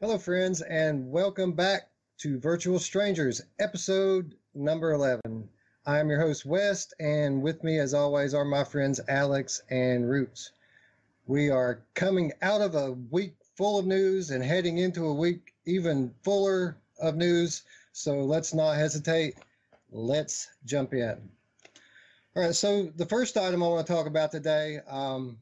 Hello, friends, and welcome back to Virtual Strangers, episode number 11. I am your host, Wes, and with me, as always, are my friends Alex and Roots. We are coming out of a week full of news and heading into a week even fuller of news, so let's not hesitate. Let's jump in. All right, so the first item I want to talk about today um,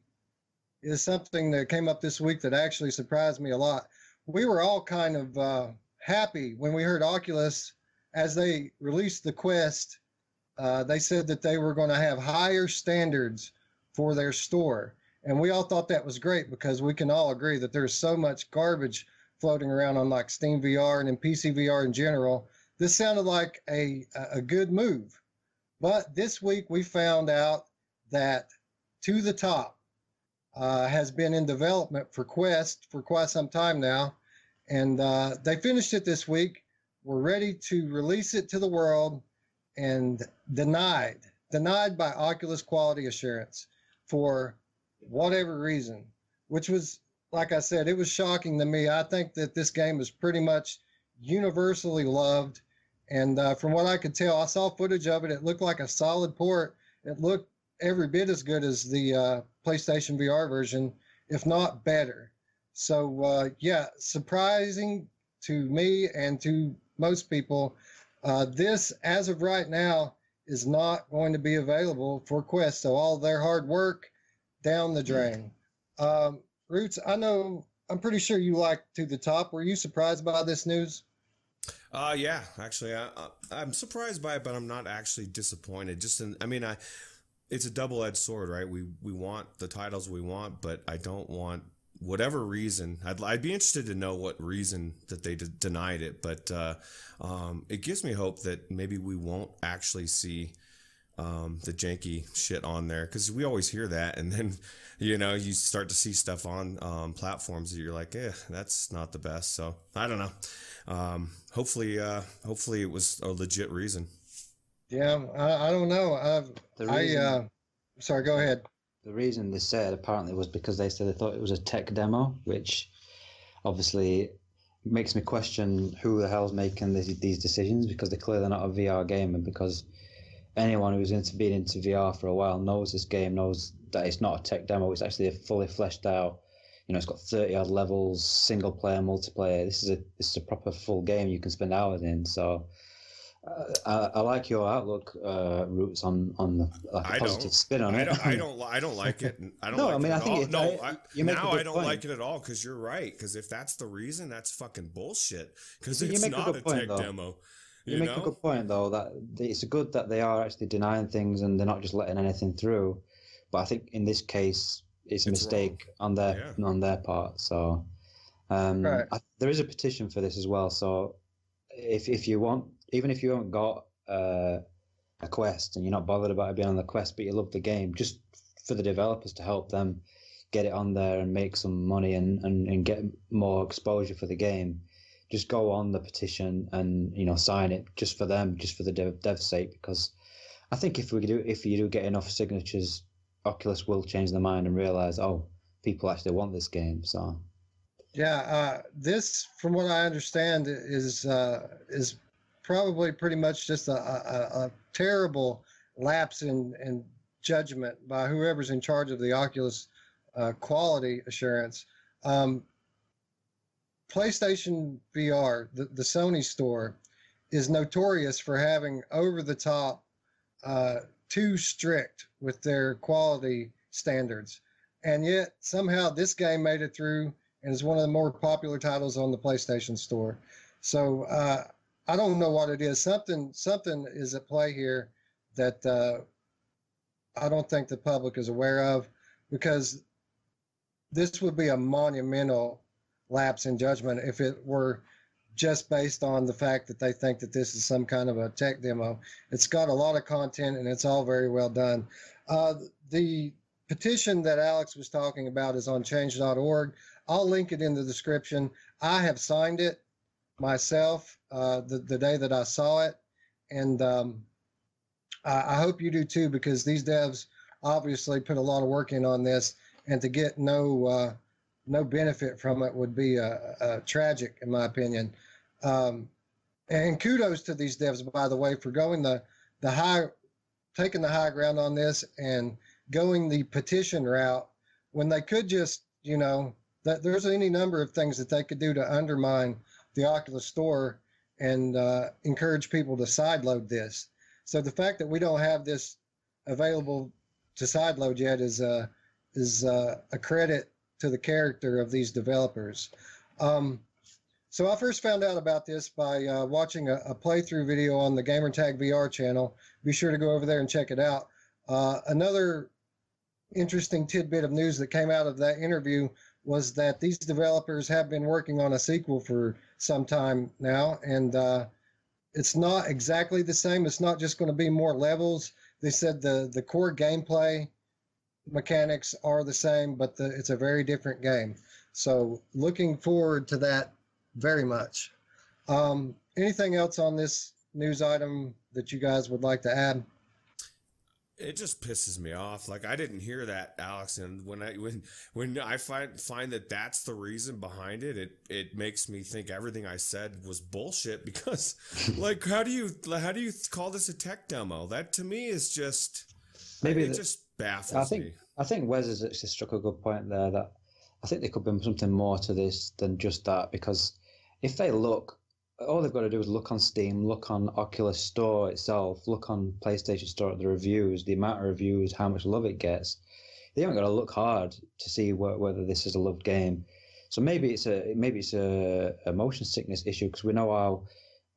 is something that came up this week that actually surprised me a lot we were all kind of uh, happy when we heard Oculus as they released the Quest. Uh, they said that they were going to have higher standards for their store. And we all thought that was great because we can all agree that there's so much garbage floating around on like Steam VR and in PC VR in general. This sounded like a, a good move. But this week we found out that To the Top, uh, has been in development for Quest for quite some time now, and uh, they finished it this week. We're ready to release it to the world, and denied denied by Oculus Quality Assurance for whatever reason, which was like I said, it was shocking to me. I think that this game is pretty much universally loved. And uh, from what I could tell, I saw footage of it. It looked like a solid port. It looked every bit as good as the uh, PlayStation VR version, if not better. So uh, yeah, surprising to me and to most people. Uh, this, as of right now, is not going to be available for Quest. So all their hard work down the drain. Um, Roots, I know. I'm pretty sure you like to the top. Were you surprised by this news? Uh, yeah, actually, I, I'm surprised by it, but I'm not actually disappointed. Just in, I mean, I it's a double edged sword, right? We we want the titles we want, but I don't want whatever reason. I'd I'd be interested to know what reason that they d- denied it, but uh, um, it gives me hope that maybe we won't actually see. Um, the janky shit on there because we always hear that and then you know you start to see stuff on um, platforms that you're like eh that's not the best so i don't know um, hopefully uh, hopefully it was a legit reason yeah, I, I don't know. I've, reason, I uh, sorry, go ahead. The reason they said apparently was because they said they thought it was a tech demo, which obviously makes me question who the hell's making these, these decisions because they're clearly not a VR game, and because anyone who's into been into VR for a while knows this game, knows that it's not a tech demo. It's actually a fully fleshed out. You know, it's got thirty odd levels, single player, multiplayer. This is a this is a proper full game you can spend hours in. So I, I, like your outlook, uh, roots on on the like a positive spin on I it. Don't, I don't. I don't like it. I don't. no, like I mean, I think it, no. I, you now I don't point. like it at all because you're right. Because if that's the reason, that's fucking bullshit. Because it's a not a, point, tech though. demo. You, you make a good point though that it's good that they are actually denying things and they're not just letting anything through. But I think in this case, it's a it's mistake wrong. on their yeah. on their part. So um, right. I, there is a petition for this as well. So if if you want even if you haven't got uh, a quest and you're not bothered about it being on the quest, but you love the game, just for the developers to help them get it on there and make some money and, and, and get more exposure for the game, just go on the petition and you know sign it just for them, just for the dev, dev's sake. Because I think if we do, if you do get enough signatures, Oculus will change their mind and realize, oh, people actually want this game. So. Yeah, uh, this, from what I understand, is uh, is probably pretty much just a, a, a terrible lapse in, in judgment by whoever's in charge of the Oculus uh, quality assurance. Um, PlayStation VR, the, the Sony store, is notorious for having over the top, uh, too strict with their quality standards. And yet, somehow, this game made it through and is one of the more popular titles on the PlayStation Store. So, uh, I don't know what it is. Something something is at play here that uh, I don't think the public is aware of because this would be a monumental lapse in judgment if it were just based on the fact that they think that this is some kind of a tech demo. It's got a lot of content and it's all very well done. Uh, the petition that Alex was talking about is on change.org. I'll link it in the description. I have signed it myself uh, the, the day that I saw it. And um, I, I, hope you do too, because these devs obviously put a lot of work in on this. And to get no uh, no benefit from it would be tragic, in my opinion. Um, and kudos to these devs, by the way, for going the the high, taking the high ground on this and going the petition route when they could just, you know, that there's any number of things that they could do to undermine the Oculus Store and uh, encourage people to sideload this. So the fact that we don't have this available to sideload yet is a uh, is uh, a credit to the character of these developers. Um, so I first found out about this by uh, watching a, a, playthrough video on the Gamertag VR channel. Be sure to go over there and check it out. Uh, another interesting tidbit of news that came out of that interview was that these developers have been working on a sequel for some time now, and uh, it's not exactly the same. It's not just going to be more levels. They said the the core gameplay mechanics are the same, but the, it's a very different game. So looking forward to that very much. Um, anything else on this news item that you guys would like to add? It just pisses me off. Like I didn't hear that, Alex. And when I when when I find find that that's the reason behind it, it it makes me think everything I said was bullshit. Because, like, how do you how do you call this a tech demo? That to me is just maybe it the, just baffles I think me. I think Wes has actually struck a good point there. That I think there could be something more to this than just that. Because if they look all they've got to do is look on Steam, look on Oculus Store itself, look on PlayStation Store at the reviews, the amount of reviews, how much love it gets. They haven't got to look hard to see wh- whether this is a loved game. So maybe it's a maybe it's a, a motion sickness issue because we know how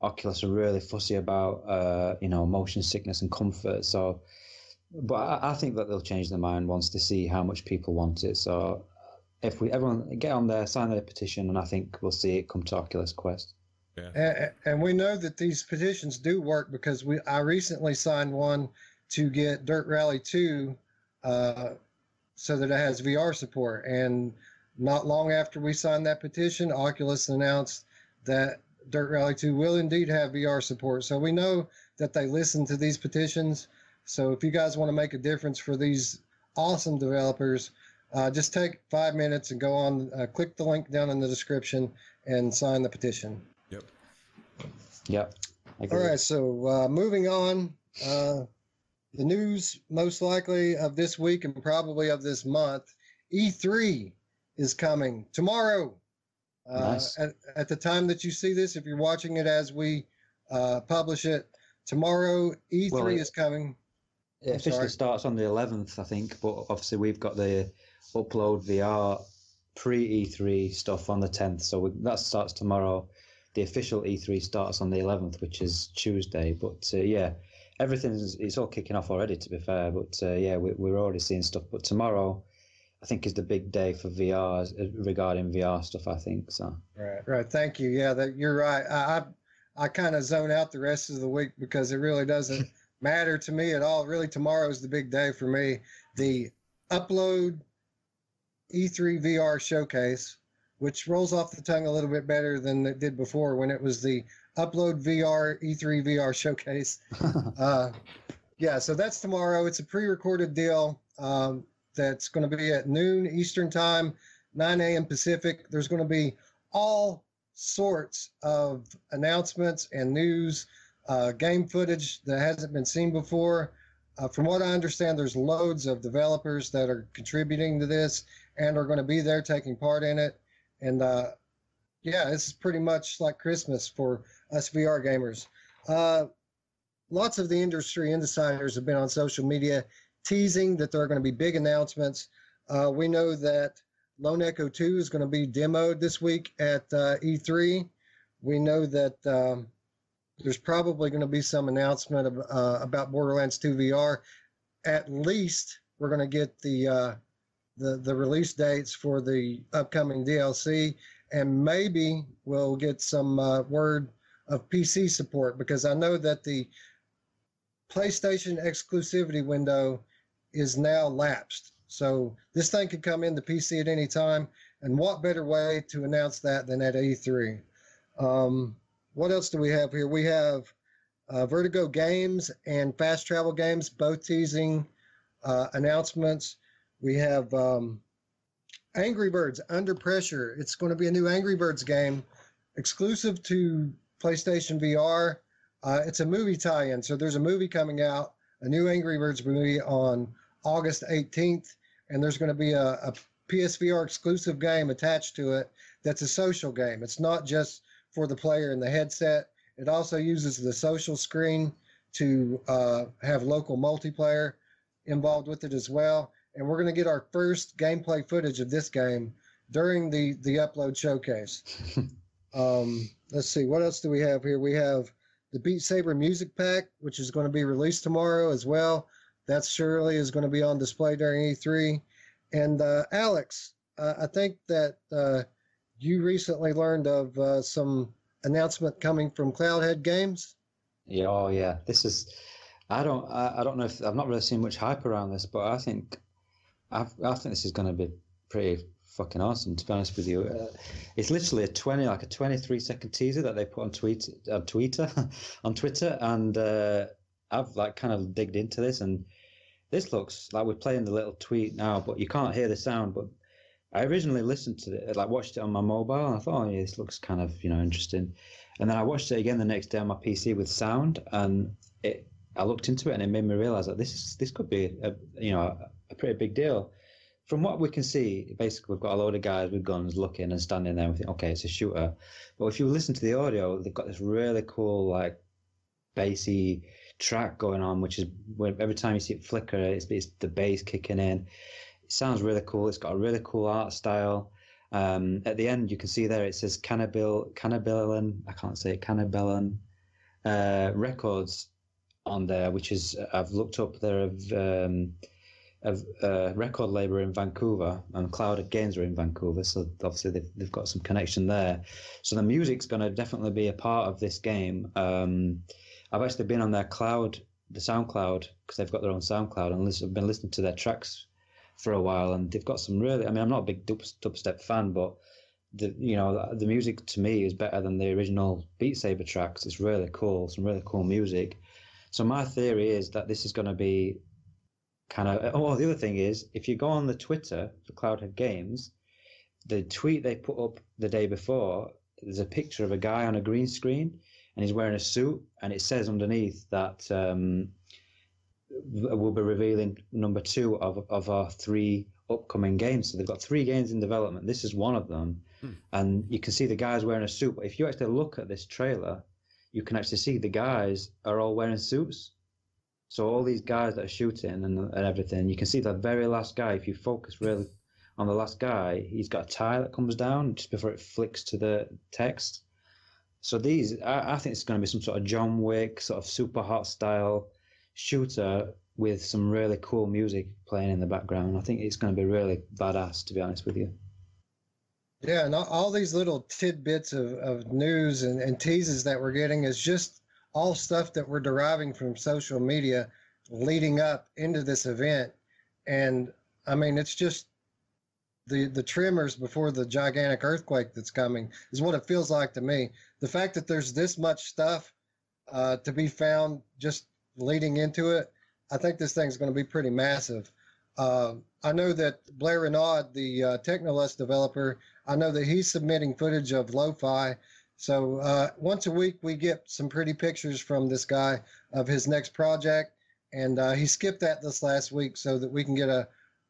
Oculus are really fussy about uh, you know motion sickness and comfort. So, but I, I think that they'll change their mind once they see how much people want it. So if we everyone get on there, sign the petition, and I think we'll see it come to Oculus Quest. And, and, we know that these petitions do work because we I recently signed one to get Dirt Rally 2 uh, so that it has VR support. And not long after we signed that petition, Oculus announced that Dirt Rally 2 will indeed have VR support. So we know that they listen to these petitions. So if you guys want to make a difference for these awesome developers, uh, just take five minutes and go on, uh, click the link down in the description and sign the petition. Yep. All right. So uh, moving on, uh, the news most likely of this week and probably of this month, E3 is coming tomorrow. Uh, nice. at, at the time that you see this, if you're watching it as we uh, publish it, tomorrow E3 well, is coming. It officially sorry. starts on the 11th, I think, but obviously we've got the upload VR pre E3 stuff on the 10th, so we, that starts tomorrow the official E3 starts on the 11th, which is Tuesday. But uh, yeah, everything's it's all kicking off already. To be fair, but uh, yeah, we, we're already seeing stuff. But tomorrow, I think is the big day for VR uh, regarding VR stuff. I think so. Right, right. Thank you. Yeah, that you're right. I I, I kind of zone out the rest of the week because it really doesn't matter to me at all. Really, tomorrow is the big day for me. The upload E3 VR showcase which rolls off the tongue a little bit better than it did before when it was the Upload VR E3 VR showcase. uh, yeah, so that's tomorrow. It's a pre-recorded deal um, that's going to be at noon Eastern time, 9 a.m. Pacific. There's going to be all sorts of announcements and news, uh, game footage that hasn't been seen before. Uh, from what I understand, there's loads of developers that are contributing to this and are going to be there taking part in it. And uh, yeah, this is pretty much like Christmas for us VR gamers. Uh, lots of the industry insiders have been on social media teasing that there are going to be big announcements. Uh, we know that Lone Echo 2 is going to be demoed this week at uh, E3. We know that um, there's probably going to be some announcement of, uh, about Borderlands 2 VR. At least we're going to get the uh, the, the release dates for the upcoming DLC, and maybe we'll get some uh, word of PC support because I know that the PlayStation exclusivity window is now lapsed. So this thing could come into PC at any time. And what better way to announce that than at E3? Um, what else do we have here? We have uh, Vertigo Games and Fast Travel Games both teasing uh, announcements. We have um, Angry Birds Under Pressure. It's going to be a new Angry Birds game, exclusive to PlayStation VR. Uh, it's a movie tie-in, so there's a movie coming out, a new Angry Birds movie on August 18th, and there's going to be a, a PSVR exclusive game attached to it. That's a social game. It's not just for the player in the headset. It also uses the social screen to uh, have local multiplayer involved with it as well. And we're going to get our first gameplay footage of this game during the the upload showcase. um, let's see, what else do we have here? We have the Beat Saber music pack, which is going to be released tomorrow as well. That surely is going to be on display during E3. And uh, Alex, uh, I think that uh, you recently learned of uh, some announcement coming from Cloudhead Games. Yeah, oh yeah. This is. I don't. I, I don't know if I've not really seen much hype around this, but I think. I, I think this is going to be pretty fucking awesome. To be honest with you, uh, it's literally a twenty, like a twenty-three second teaser that they put on tweet on Twitter, on Twitter, and uh, I've like kind of digged into this, and this looks like we're playing the little tweet now, but you can't hear the sound. But I originally listened to it, like watched it on my mobile, and I thought, oh yeah, this looks kind of you know interesting. And then I watched it again the next day on my PC with sound, and it. I looked into it, and it made me realize that this is this could be a you know a pretty big deal. From what we can see, basically we've got a load of guys with guns looking and standing there. And we think, okay, it's a shooter. But if you listen to the audio, they've got this really cool like bassy track going on, which is every time you see it flicker, it's, it's the bass kicking in. It sounds really cool. It's got a really cool art style. Um, at the end, you can see there it says Cannibal, Kannibalen, I can't say it, Kannibalen uh, Records on there, which is, I've looked up there of, um, of uh, record label in Vancouver and Cloud Games are in Vancouver, so obviously they've, they've got some connection there. So the music's going to definitely be a part of this game. Um, I've actually been on their cloud, the SoundCloud, because they've got their own SoundCloud, and listen, I've been listening to their tracks for a while, and they've got some really. I mean, I'm not a big dubstep fan, but the you know the music to me is better than the original Beat Saber tracks. It's really cool, some really cool music. So my theory is that this is going to be kind of. Oh, the other thing is, if you go on the Twitter for Cloudhead Games, the tweet they put up the day before, there's a picture of a guy on a green screen and he's wearing a suit, and it says underneath that um, we'll be revealing number two of of our three upcoming games. So they've got three games in development. This is one of them, hmm. and you can see the guys wearing a suit. But if you actually look at this trailer, you can actually see the guys are all wearing suits. So all these guys that are shooting and, and everything, you can see the very last guy. If you focus really on the last guy, he's got a tie that comes down just before it flicks to the text. So these, I, I think it's going to be some sort of John Wick, sort of super hot style shooter with some really cool music playing in the background. I think it's going to be really badass, to be honest with you. Yeah, and all these little tidbits of, of news and, and teases that we're getting is just all stuff that we're deriving from social media leading up into this event. And I mean, it's just the the tremors before the gigantic earthquake that's coming is what it feels like to me. The fact that there's this much stuff uh, to be found just leading into it, I think this thing's going to be pretty massive. Uh, I know that Blair Renaud, the uh, developer, I know that he's submitting footage of Low-Fi. So uh, once a week we get some pretty pictures from this guy of his next project, and uh, he skipped that this last week so that we can get a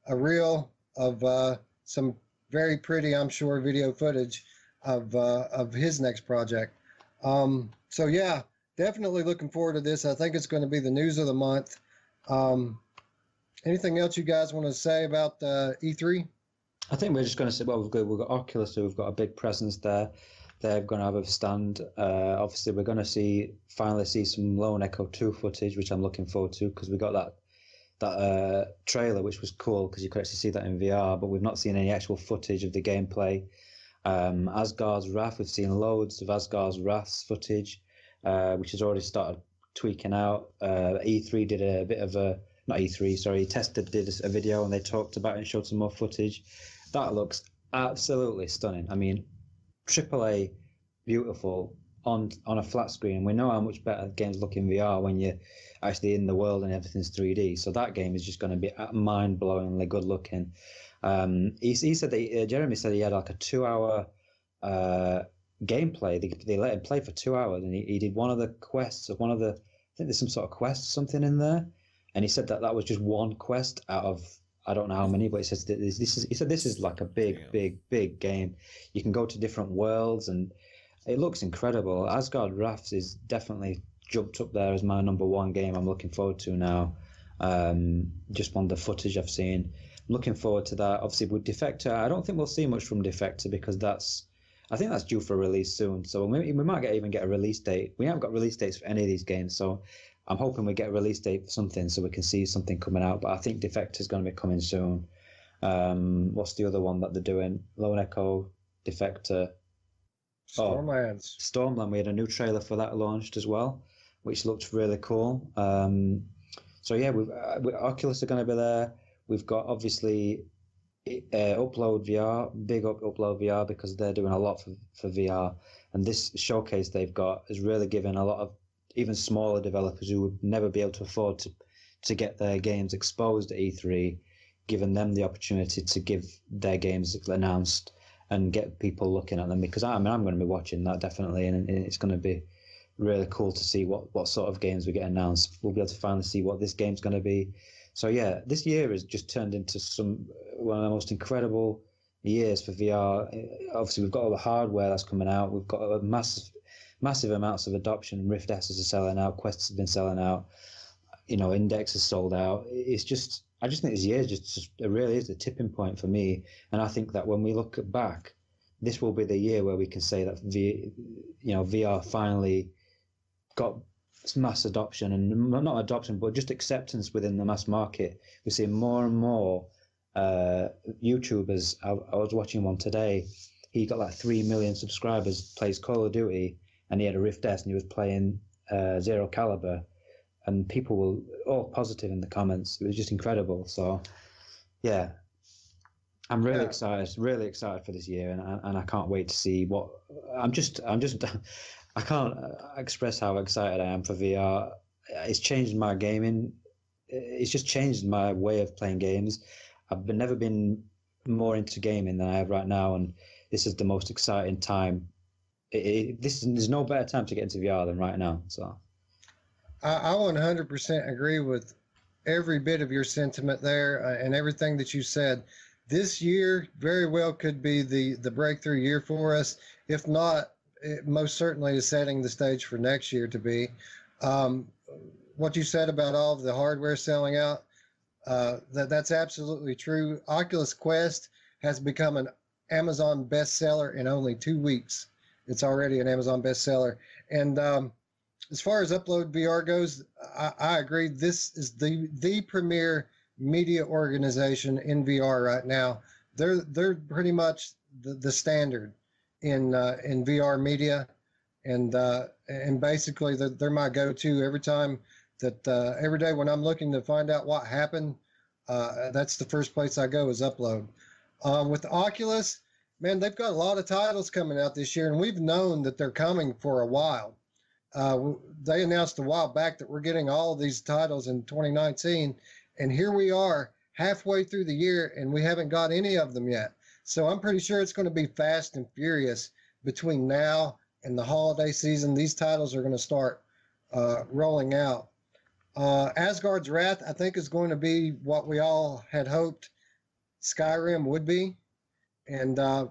a reel of uh, some very pretty, I'm sure, video footage of uh, of his next project. Um, so yeah, definitely looking forward to this. I think it's going to be the news of the month. Um, anything else you guys want to say about uh, E3? I think we're just going to say, well, we've got, we've got Oculus, so we've got a big presence there. They're going to have a stand. Uh, obviously, we're going to see finally see some Lone Echo 2 footage, which I'm looking forward to because we got that that uh, trailer, which was cool because you could actually see that in VR, but we've not seen any actual footage of the gameplay. Um, Asgard's Wrath, we've seen loads of Asgard's Wrath's footage, uh, which has already started tweaking out. Uh, E3 did a bit of a, not E3, sorry, Tested did a video and they talked about it and showed some more footage. That looks absolutely stunning. I mean, AAA, beautiful, on on a flat screen. We know how much better games look in VR when you're actually in the world and everything's 3D. So that game is just going to be mind blowingly good looking. Um, he, he said that uh, Jeremy said he had like a two-hour uh, gameplay. They, they let him play for two hours, and he, he did one of the quests of one of the. I think there's some sort of quest, or something in there, and he said that that was just one quest out of I don't know how many, but he says this, this is. He said this is like a big, Damn. big, big game. You can go to different worlds, and it looks incredible. Asgard Wrath is definitely jumped up there as my number one game. I'm looking forward to now. Um, just on the footage I've seen, looking forward to that. Obviously, with Defector, I don't think we'll see much from Defector because that's, I think that's due for release soon. So we, we might get, even get a release date. We haven't got release dates for any of these games, so I'm hoping we get a release date for something so we can see something coming out. But I think Defector is going to be coming soon. Um, what's the other one that they're doing? Lone Echo, Defector. Stormlands. Oh, Stormland. We had a new trailer for that launched as well, which looked really cool. Um, so yeah, we've, uh, Oculus are going to be there. We've got obviously uh, Upload VR, big up Upload VR because they're doing a lot for, for VR. And this showcase they've got is really giving a lot of even smaller developers who would never be able to afford to, to get their games exposed at E3, giving them the opportunity to give their games announced and get people looking at them. Because I mean, I'm going to be watching that definitely, and it's going to be really cool to see what, what sort of games we get announced. We'll be able to finally see what this game's going to be so yeah, this year has just turned into some one of the most incredible years for VR. Obviously, we've got all the hardware that's coming out. We've got a massive, massive amounts of adoption. Rift S is selling out. Quests have been selling out. You know, Index is sold out. It's just, I just think this year just, just it really is a tipping point for me. And I think that when we look back, this will be the year where we can say that V, you know, VR finally got mass adoption and not adoption, but just acceptance within the mass market. We're seeing more and more uh, YouTubers. I, I, was watching one today. He got like three million subscribers. Plays Call of Duty, and he had a Rift S, and he was playing uh, Zero Caliber, and people were all positive in the comments. It was just incredible. So, yeah. I'm really yeah. excited, really excited for this year, and, and I can't wait to see what. I'm just, I'm just, I can't uh, express how excited I am for VR. It's changed my gaming. It's just changed my way of playing games. I've been, never been more into gaming than I have right now, and this is the most exciting time. It, this there's no better time to get into VR than right now. So, I, I 100% agree with every bit of your sentiment there uh, and everything that you said. This year very well could be the the breakthrough year for us. If not, it most certainly is setting the stage for next year to be. Um, what you said about all of the hardware selling out, uh, that that's absolutely true. Oculus Quest has become an Amazon bestseller in only two weeks. It's already an Amazon bestseller. And um, as far as Upload VR goes, I, I, agree. This is the the premier media organization in VR right now. They're they're pretty much the, the standard in uh, in VR media, and uh, and basically they're, they're my go-to every time that uh, every day when I'm looking to find out what happened. Uh, that's the first place I go is upload. Um, with Oculus, man, they've got a lot of titles coming out this year, and we've known that they're coming for a while. Uh, they announced a while back that we're getting all these titles in 2019, and here we are halfway through the year, and we haven't got any of them yet. So I'm pretty sure it's going to be fast and furious between now and the holiday season. These titles are going to start uh, rolling out. Uh, Asgard's Wrath, I think, is going to be what we all had hoped Skyrim would be. And uh,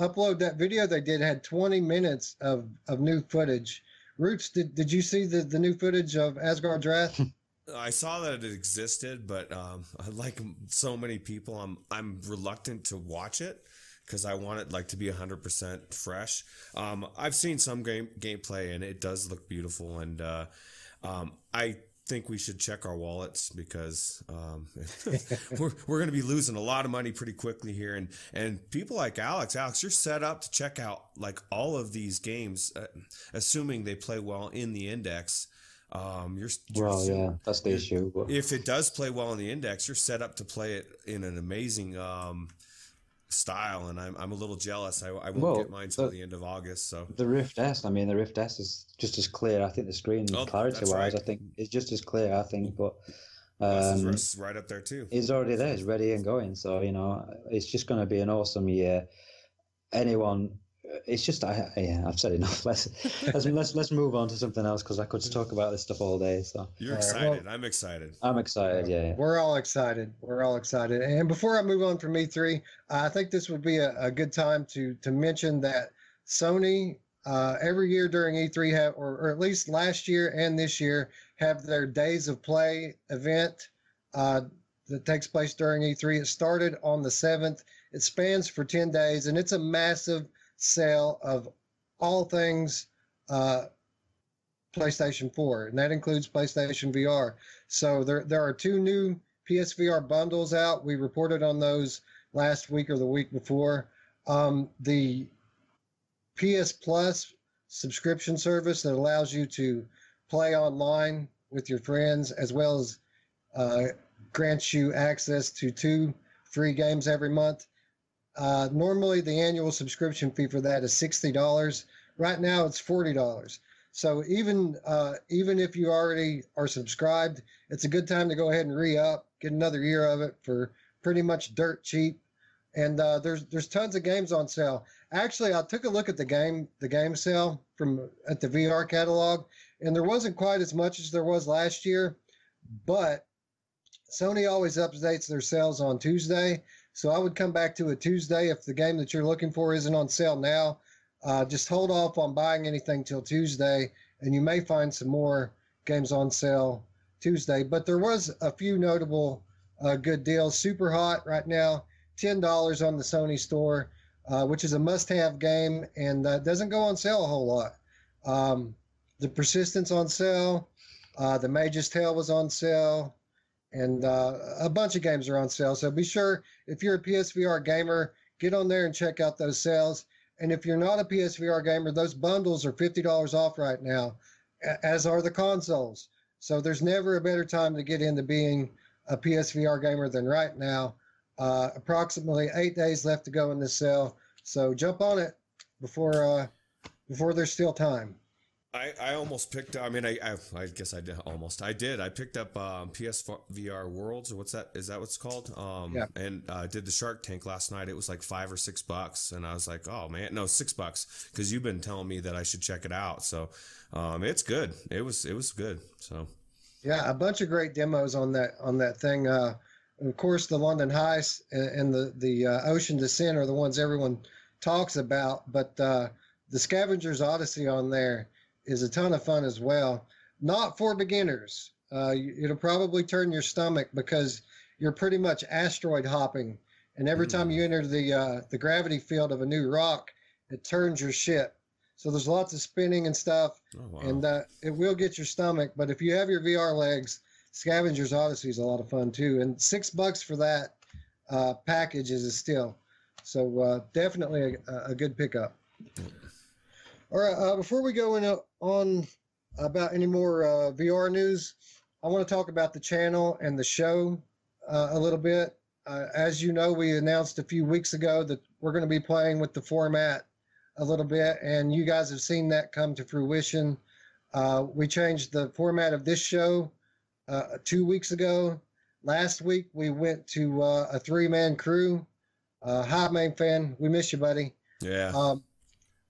upload that video they did had 20 minutes of, of new footage. Roots, did, did you see the, the new footage of Asgard's Wrath? I saw that it existed, but um, like so many people, I'm I'm reluctant to watch it because I want it like to be 100% fresh. Um, I've seen some game gameplay and it does look beautiful, and uh, um, I think we should check our wallets because um, we're, we're going to be losing a lot of money pretty quickly here. And, and people like Alex, Alex, you're set up to check out like all of these games, uh, assuming they play well in the index. Um, you're, you're well, yeah, that's the issue. But. If it does play well in the index, you're set up to play it in an amazing um, style, and I'm, I'm a little jealous. I, I won't well, get mine until the, the, end of August. So the Rift S, I mean, the Rift S is just as clear. I think the screen oh, clarity wise, right. I think it's just as clear. I think, but Um, right up there too. He's already there. It's ready and going. So you know, it's just going to be an awesome year. Anyone, it's just I yeah. I've said enough. Let's let's let's, let's move on to something else because I could talk about this stuff all day. So you're excited. Well, I'm excited. I'm excited. Yeah, yeah, We're all excited. We're all excited. And before I move on from E3, I think this would be a, a good time to to mention that Sony uh, every year during E3 have, or, or, at least last year and this year, have their Days of Play event uh, that takes place during E3. It started on the 7th. It spans for 10 days, and it's a massive sale of all things uh, PlayStation 4, and that includes PlayStation VR. So there, there are two new PSVR bundles out. We reported on those last week or the week before. Um, the PS Plus subscription service that allows you to play online with your friends as well as uh, grants you access to two free games every month. Uh, normally, the annual subscription fee for that is sixty dollars. Right now, it's forty dollars. So even uh, even if you already are subscribed, it's a good time to go ahead and re up, get another year of it for pretty much dirt cheap. And uh, there's there's tons of games on sale. Actually, I took a look at the game the game sale from at the VR catalog, and there wasn't quite as much as there was last year, but Sony always updates their sales on Tuesday. So I would come back to a Tuesday if the game that you're looking for isn't on sale now. Uh, just hold off on buying anything till Tuesday, and you may find some more games on sale Tuesday. But there was a few notable uh, good deals. Super Hot right now, ten dollars on the Sony store uh, which is a must-have game and doesn't go on sale a whole lot. Um, the Persistence on sale, uh, the Mage's Tale was on sale, and uh, a bunch of games are on sale. So be sure if you're a PSVR gamer, get on there and check out those sales. And if you're not a PSVR gamer, those bundles are fifty dollars off right now, as are the consoles. So there's never a better time to get into being a PSVR gamer than right now. Uh, approximately eight days left to go in this sale, so jump on it before uh, before there's still time. I, I almost picked. up. I mean, I, I, I guess I did almost. I did. I picked up um, PSVR Worlds or what's that? Is that what's called? Um, yeah. And uh, did the Shark Tank last night. It was like five or six bucks, and I was like, oh man, no, six bucks because you've been telling me that I should check it out. So um, it's good. It was it was good. So yeah, a bunch of great demos on that on that thing. Uh, of course, the London Heist and the the uh, Ocean Descent are the ones everyone talks about. But uh, the Scavenger's Odyssey on there is a ton of fun as well. Not for beginners. Uh, it'll probably turn your stomach because you're pretty much asteroid hopping, and every mm. time you enter the uh, the gravity field of a new rock, it turns your ship. So there's lots of spinning and stuff, oh, wow. and uh, it will get your stomach. But if you have your VR legs, Scavenger's Odyssey is a lot of fun too, and six bucks for that uh, package is a steal. So uh, definitely a, a, good pickup. All right, uh, before we go in uh, on about any more uh, VR news, I want to talk about the channel and the show uh, a little bit. as you know, we announced a few weeks ago that we're going to be playing with the format a little bit, and you guys have seen that come to fruition. we changed the format of this show uh, two weeks ago. Last week we went to uh, a three man crew. Uh, hi, main fan. We miss you, buddy. Yeah. Um,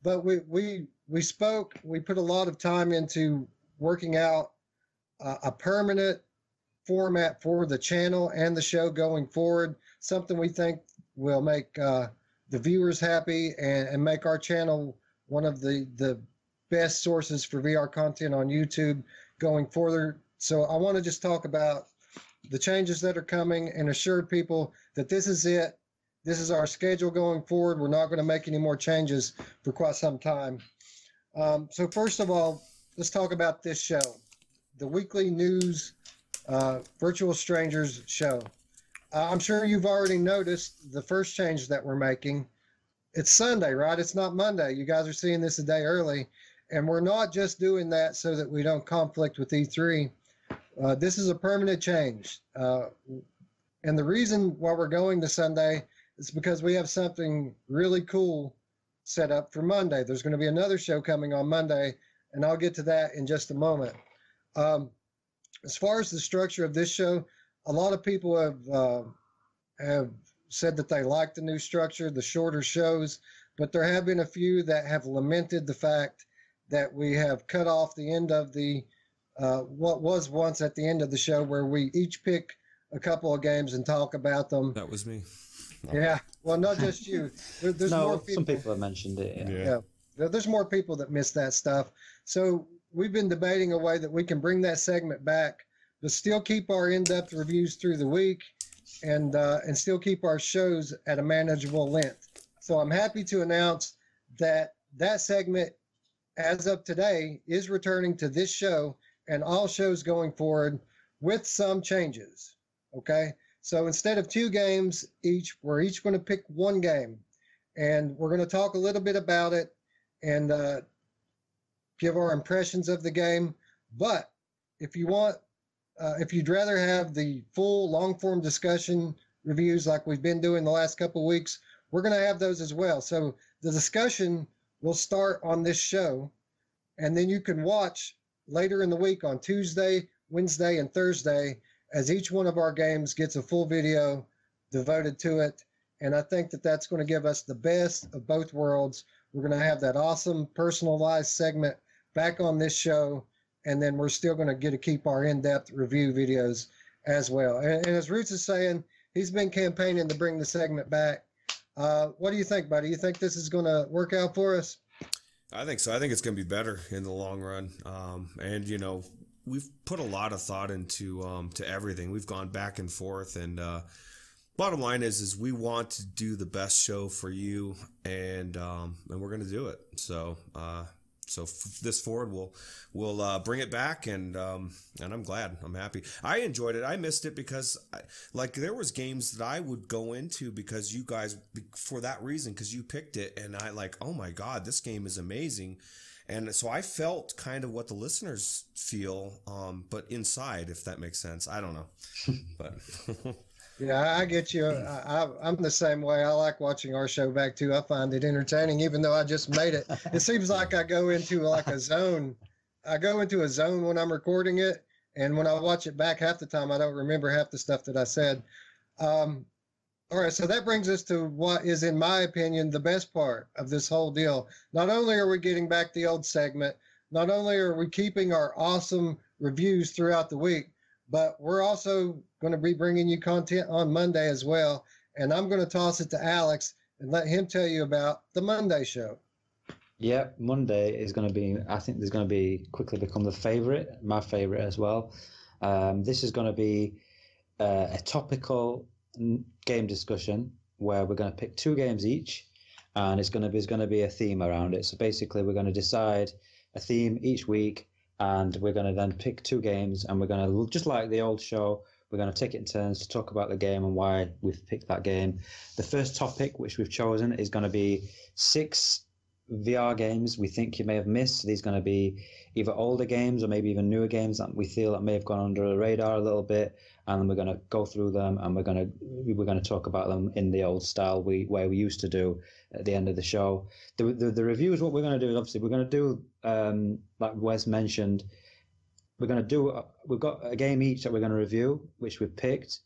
but we we we spoke. We put a lot of time into working out uh, a permanent format for the channel and the show going forward. Something we think will make uh, the viewers happy and, and make our channel one of the the best sources for VR content on YouTube going forward so I want to just talk about the changes that are coming and assure people that this is it. This is our schedule going forward. We're not going to make any more changes for quite some time. Um, so first of all, let's talk about this show, the weekly news uh, virtual strangers show. Uh, I'm sure you've already noticed the first change that we're making. It's Sunday, right? It's not Monday. You guys are seeing this a day early, and we're not just doing that so that we don't conflict with E3. Uh, this is a permanent change. Uh, and the reason why we're going to Sunday is because we have something really cool set up for Monday. There's going to be another show coming on Monday, and I'll get to that in just a moment. Um, as far as the structure of this show, a lot of people have uh, have said that they like the new structure, the shorter shows, but there have been a few that have lamented the fact that we have cut off the end of the uh, what was once at the end of the show where we each pick a couple of games and talk about them. That was me. Yeah, well, not just you. There, there's no, more people. some people have mentioned it. Yeah. yeah. yeah. There's more people that miss that stuff. So we've been debating a way that we can bring that segment back, but still keep our in-depth reviews through the week, and uh, and still keep our shows at a manageable length. So I'm happy to announce that that segment, as of today, is returning to this show and all shows going forward with some changes. Okay. So instead of two games each, we're each going to pick one game and we're going to talk a little bit about it and uh, give our impressions of the game. But if you want, uh, if you'd rather have the full long form discussion reviews like we've been doing the last couple weeks, we're going to have those as well. So the discussion will start on this show, and then you can watch later in the week on Tuesday, Wednesday, and Thursday as each one of our games gets a full video devoted to it. And I think that that's going to give us the best of both worlds. We're going to have that awesome personalized segment back on this show. And then we're still going to get to keep our in depth review videos as well. And, and, as Roots is saying, he's been campaigning to bring the segment back. Uh, what do you think, buddy? You think this is going to work out for us? I think so. I think it's going to be better in the long run. Um, and you know, we've put a lot of thought into um, to everything. We've gone back and forth, and uh, bottom line is, is we want to do the best show for you, and um, and we're going to do it. So uh, so f- this forward, we'll we'll uh, bring it back, and um, and I'm glad, I'm happy. I enjoyed it. I missed it because, I, like, there was games that I would go into because you guys, for that reason, because you picked it, and I like, oh my god, this game is amazing. And so I felt kind of what the listeners feel, um, but inside, if that makes sense. I don't know, but Yeah, I get you. I, am the same way. I like watching our show back too. I find it entertaining, even though I just made it. It seems like I go into like a zone. I go into a zone when I'm recording it, and when I watch it back, half the time I don't remember half the stuff that I said. Um, all right, so that brings us to what is, in my opinion, the best part of this whole deal. Not only are we getting back the old segment, not only are we keeping our awesome reviews throughout the week, but we're also going to be bringing you content on Monday as well. And I'm going to toss it to Alex and let him tell you about the Monday show. Yeah, Monday is going to be, I think there's going to be quickly become the favorite, my favorite as well. Um, this is going to be uh, a topical game discussion where we're going to pick two games each and it's going to be, there's going to be a theme around it. So basically, we're going to decide a theme each week and we're going to then pick two games and we're going to just like the old show we're going to take it in turns to talk about the game and why we've picked that game the first topic which we've chosen is going to be six vr games we think you may have missed these are going to be either older games or maybe even newer games that we feel that may have gone under the radar a little bit and we're going to go through them and we're going to we're going to talk about them in the old style we where we used to do at the end of the show. The the, the reviews, what we're going to do is obviously we're going to do um, like Wes mentioned. We're going to do we've got a game each that we're going to review, which we've picked.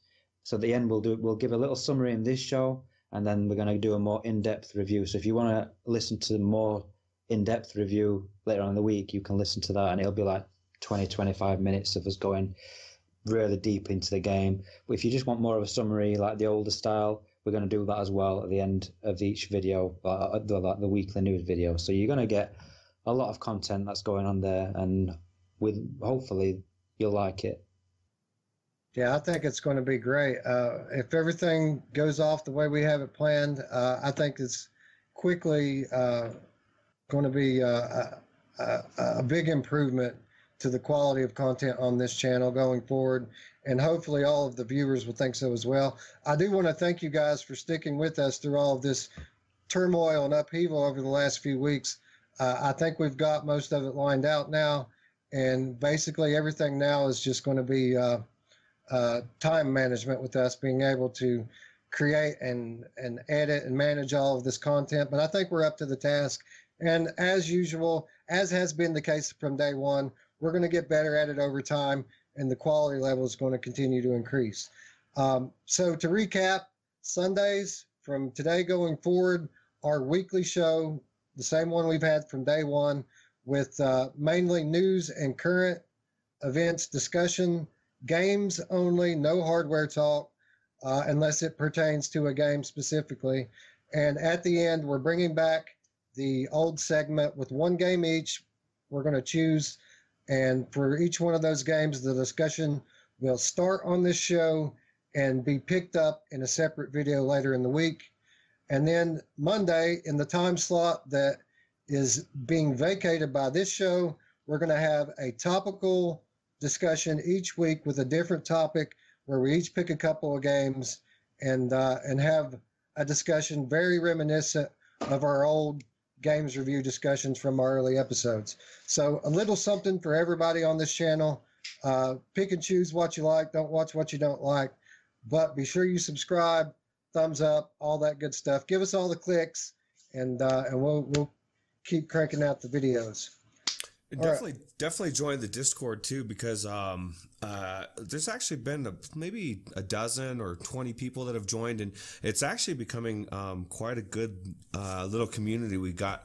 So at the end we'll do we'll give a little summary in this show, and then we're going to do a more in-depth review. So if you want to listen to more in-depth review later on in the week, you can listen to that, and it'll be like 20, 25 minutes of us going really deep into the game. But if you just want more of a summary, like the older style, we're going to do that as well at the end of each video, uh, the, the weekly news video. So you're going to get a lot of content that's going on there, and with hopefully you'll like it. Yeah, I think it's going to be great. Uh, if everything goes off the way we have it planned, uh, I think it's quickly uh, going to be uh, a, a big improvement to the quality of content on this channel going forward. And hopefully, all of the viewers will think so as well. I do want to thank you guys for sticking with us through all of this turmoil and upheaval over the last few weeks. Uh, I think we've got most of it lined out now. And basically, everything now is just going to be uh, uh, time management with us being able to create and, and edit and manage all of this content. But I think we're up to the task. And as usual, as has been the case from day one, we're going to get better at it over time. and the quality level is going to continue to increase. Um, so to recap, Sundays from today going forward, our weekly show, the same one we've had from day one, with uh, mainly news and current events discussion, games only, no hardware talk, uh, unless it pertains to a game specifically. And at the end, we're bringing back the old segment with one game each. We're going to choose, and for each one of those games, the discussion will start on this show and be picked up in a separate video later in the week. And then Monday, in the time slot that is being vacated by this show, we're going to have a topical discussion each week with a different topic where we each pick a couple of games and uh, and have a discussion very reminiscent of our old games review discussions from our early episodes. So a little something for everybody on this channel. Uh, pick and choose what you like. Don't watch what you don't like. But be sure you subscribe, thumbs up, all that good stuff. Give us all the clicks, and uh, and we'll we'll keep cranking out the videos. Definitely, right. definitely join the Discord too because um, uh, there's actually been a, maybe a dozen or twenty people that have joined, and it's actually becoming um, quite a good uh, little community we got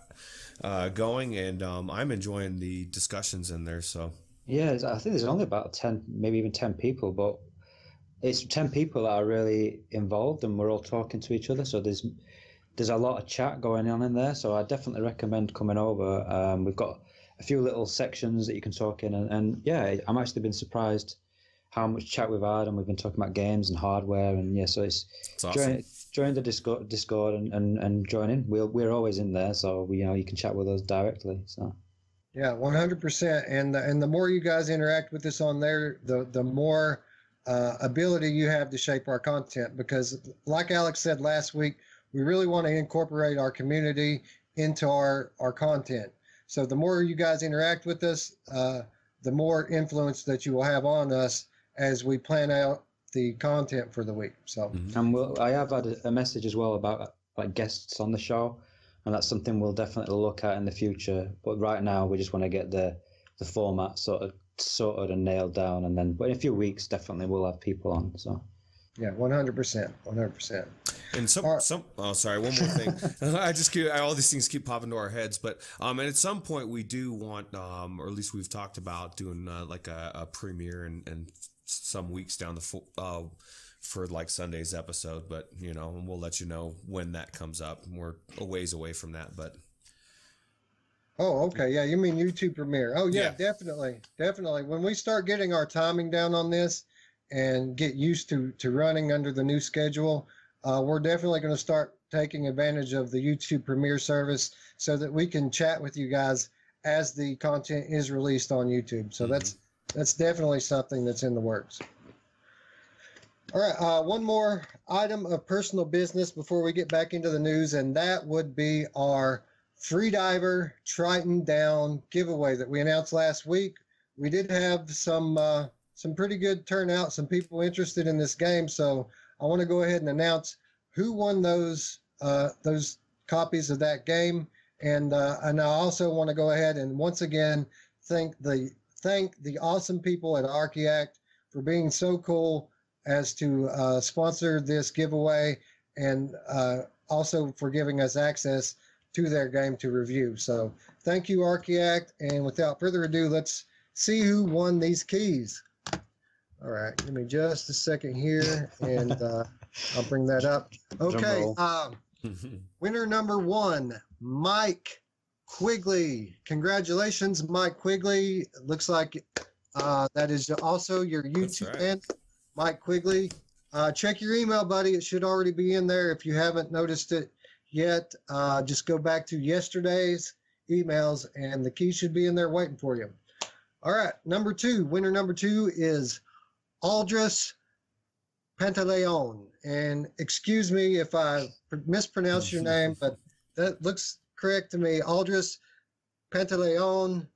uh, going, and um, I'm enjoying the discussions in there. So yeah, I think there's only about ten, maybe even ten people, but it's 10 people that are really involved and we're all talking to each other so there's there's a lot of chat going on in there so i definitely recommend coming over um, we've got a few little sections that you can talk in and, and yeah i'm actually been surprised how much chat we've had and we've been talking about games and hardware and yeah so it's, it's awesome. join, join the discord discord and, and, and join in we'll, we're always in there so we, you know you can chat with us directly so yeah 100% and the, and the more you guys interact with us on there the the more uh, ability you have to shape our content because, like Alex said last week, we really want to incorporate our community into our, our content. So the more you guys interact with us, uh, the more influence that you will have on us as we plan out the content for the week. So, mm-hmm. and we'll, I have had a message as well about like guests on the show, and that's something we'll definitely look at in the future. But right now, we just want to get the the format sort of sorted and nailed down, and then but in a few weeks, definitely we'll have people on. So. Yeah, one hundred percent, one hundred percent. And some, right. some. Oh, sorry. One more thing. I just keep all these things keep popping to our heads, but um, and at some point we do want, um, or at least we've talked about doing uh, like a, a premiere and and some weeks down the fo- uh, for like Sunday's episode, but you know, and we'll let you know when that comes up. We're a ways away from that, but Oh, okay. Yeah, you mean YouTube Premiere. Oh, yeah, yeah, definitely. Definitely. When we start getting our timing down on this and get used to, to running under the new schedule, uh, we're definitely going to start taking advantage of the YouTube Premiere service so that we can chat with you guys as the content is released on YouTube. So mm-hmm. that's that's definitely something that's in the works. All right, uh, one more item of personal business before we get back into the news, and that would be our Freediver Triton Down giveaway that we announced last week. We did have some uh, some pretty good turnout, some people interested in this game. So I want to go ahead and announce who won those uh, those copies of that game, and uh, and I also want to go ahead and once again thank the thank the awesome people at Archiact for being so cool as to uh, sponsor this giveaway and uh, also for giving us access to their game to review. So thank you, Archiact. And without further ado, let's see who won these keys. All right, give me just a second here, and uh, I'll bring that up. Okay, um, winner number one, Mike Quigley. Congratulations, Mike Quigley. Looks like uh, that is also your YouTube right. fan, Mike Quigley. Uh, check your email, buddy. It should already be in there if you haven't noticed it yet, uh, just go back to yesterday's emails and the key should be in there waiting for you. All right, number two, winner number two is Aldris Pantaleon. And excuse me if I mispronounce your name, but that looks correct to me. Aldris Pantaleon.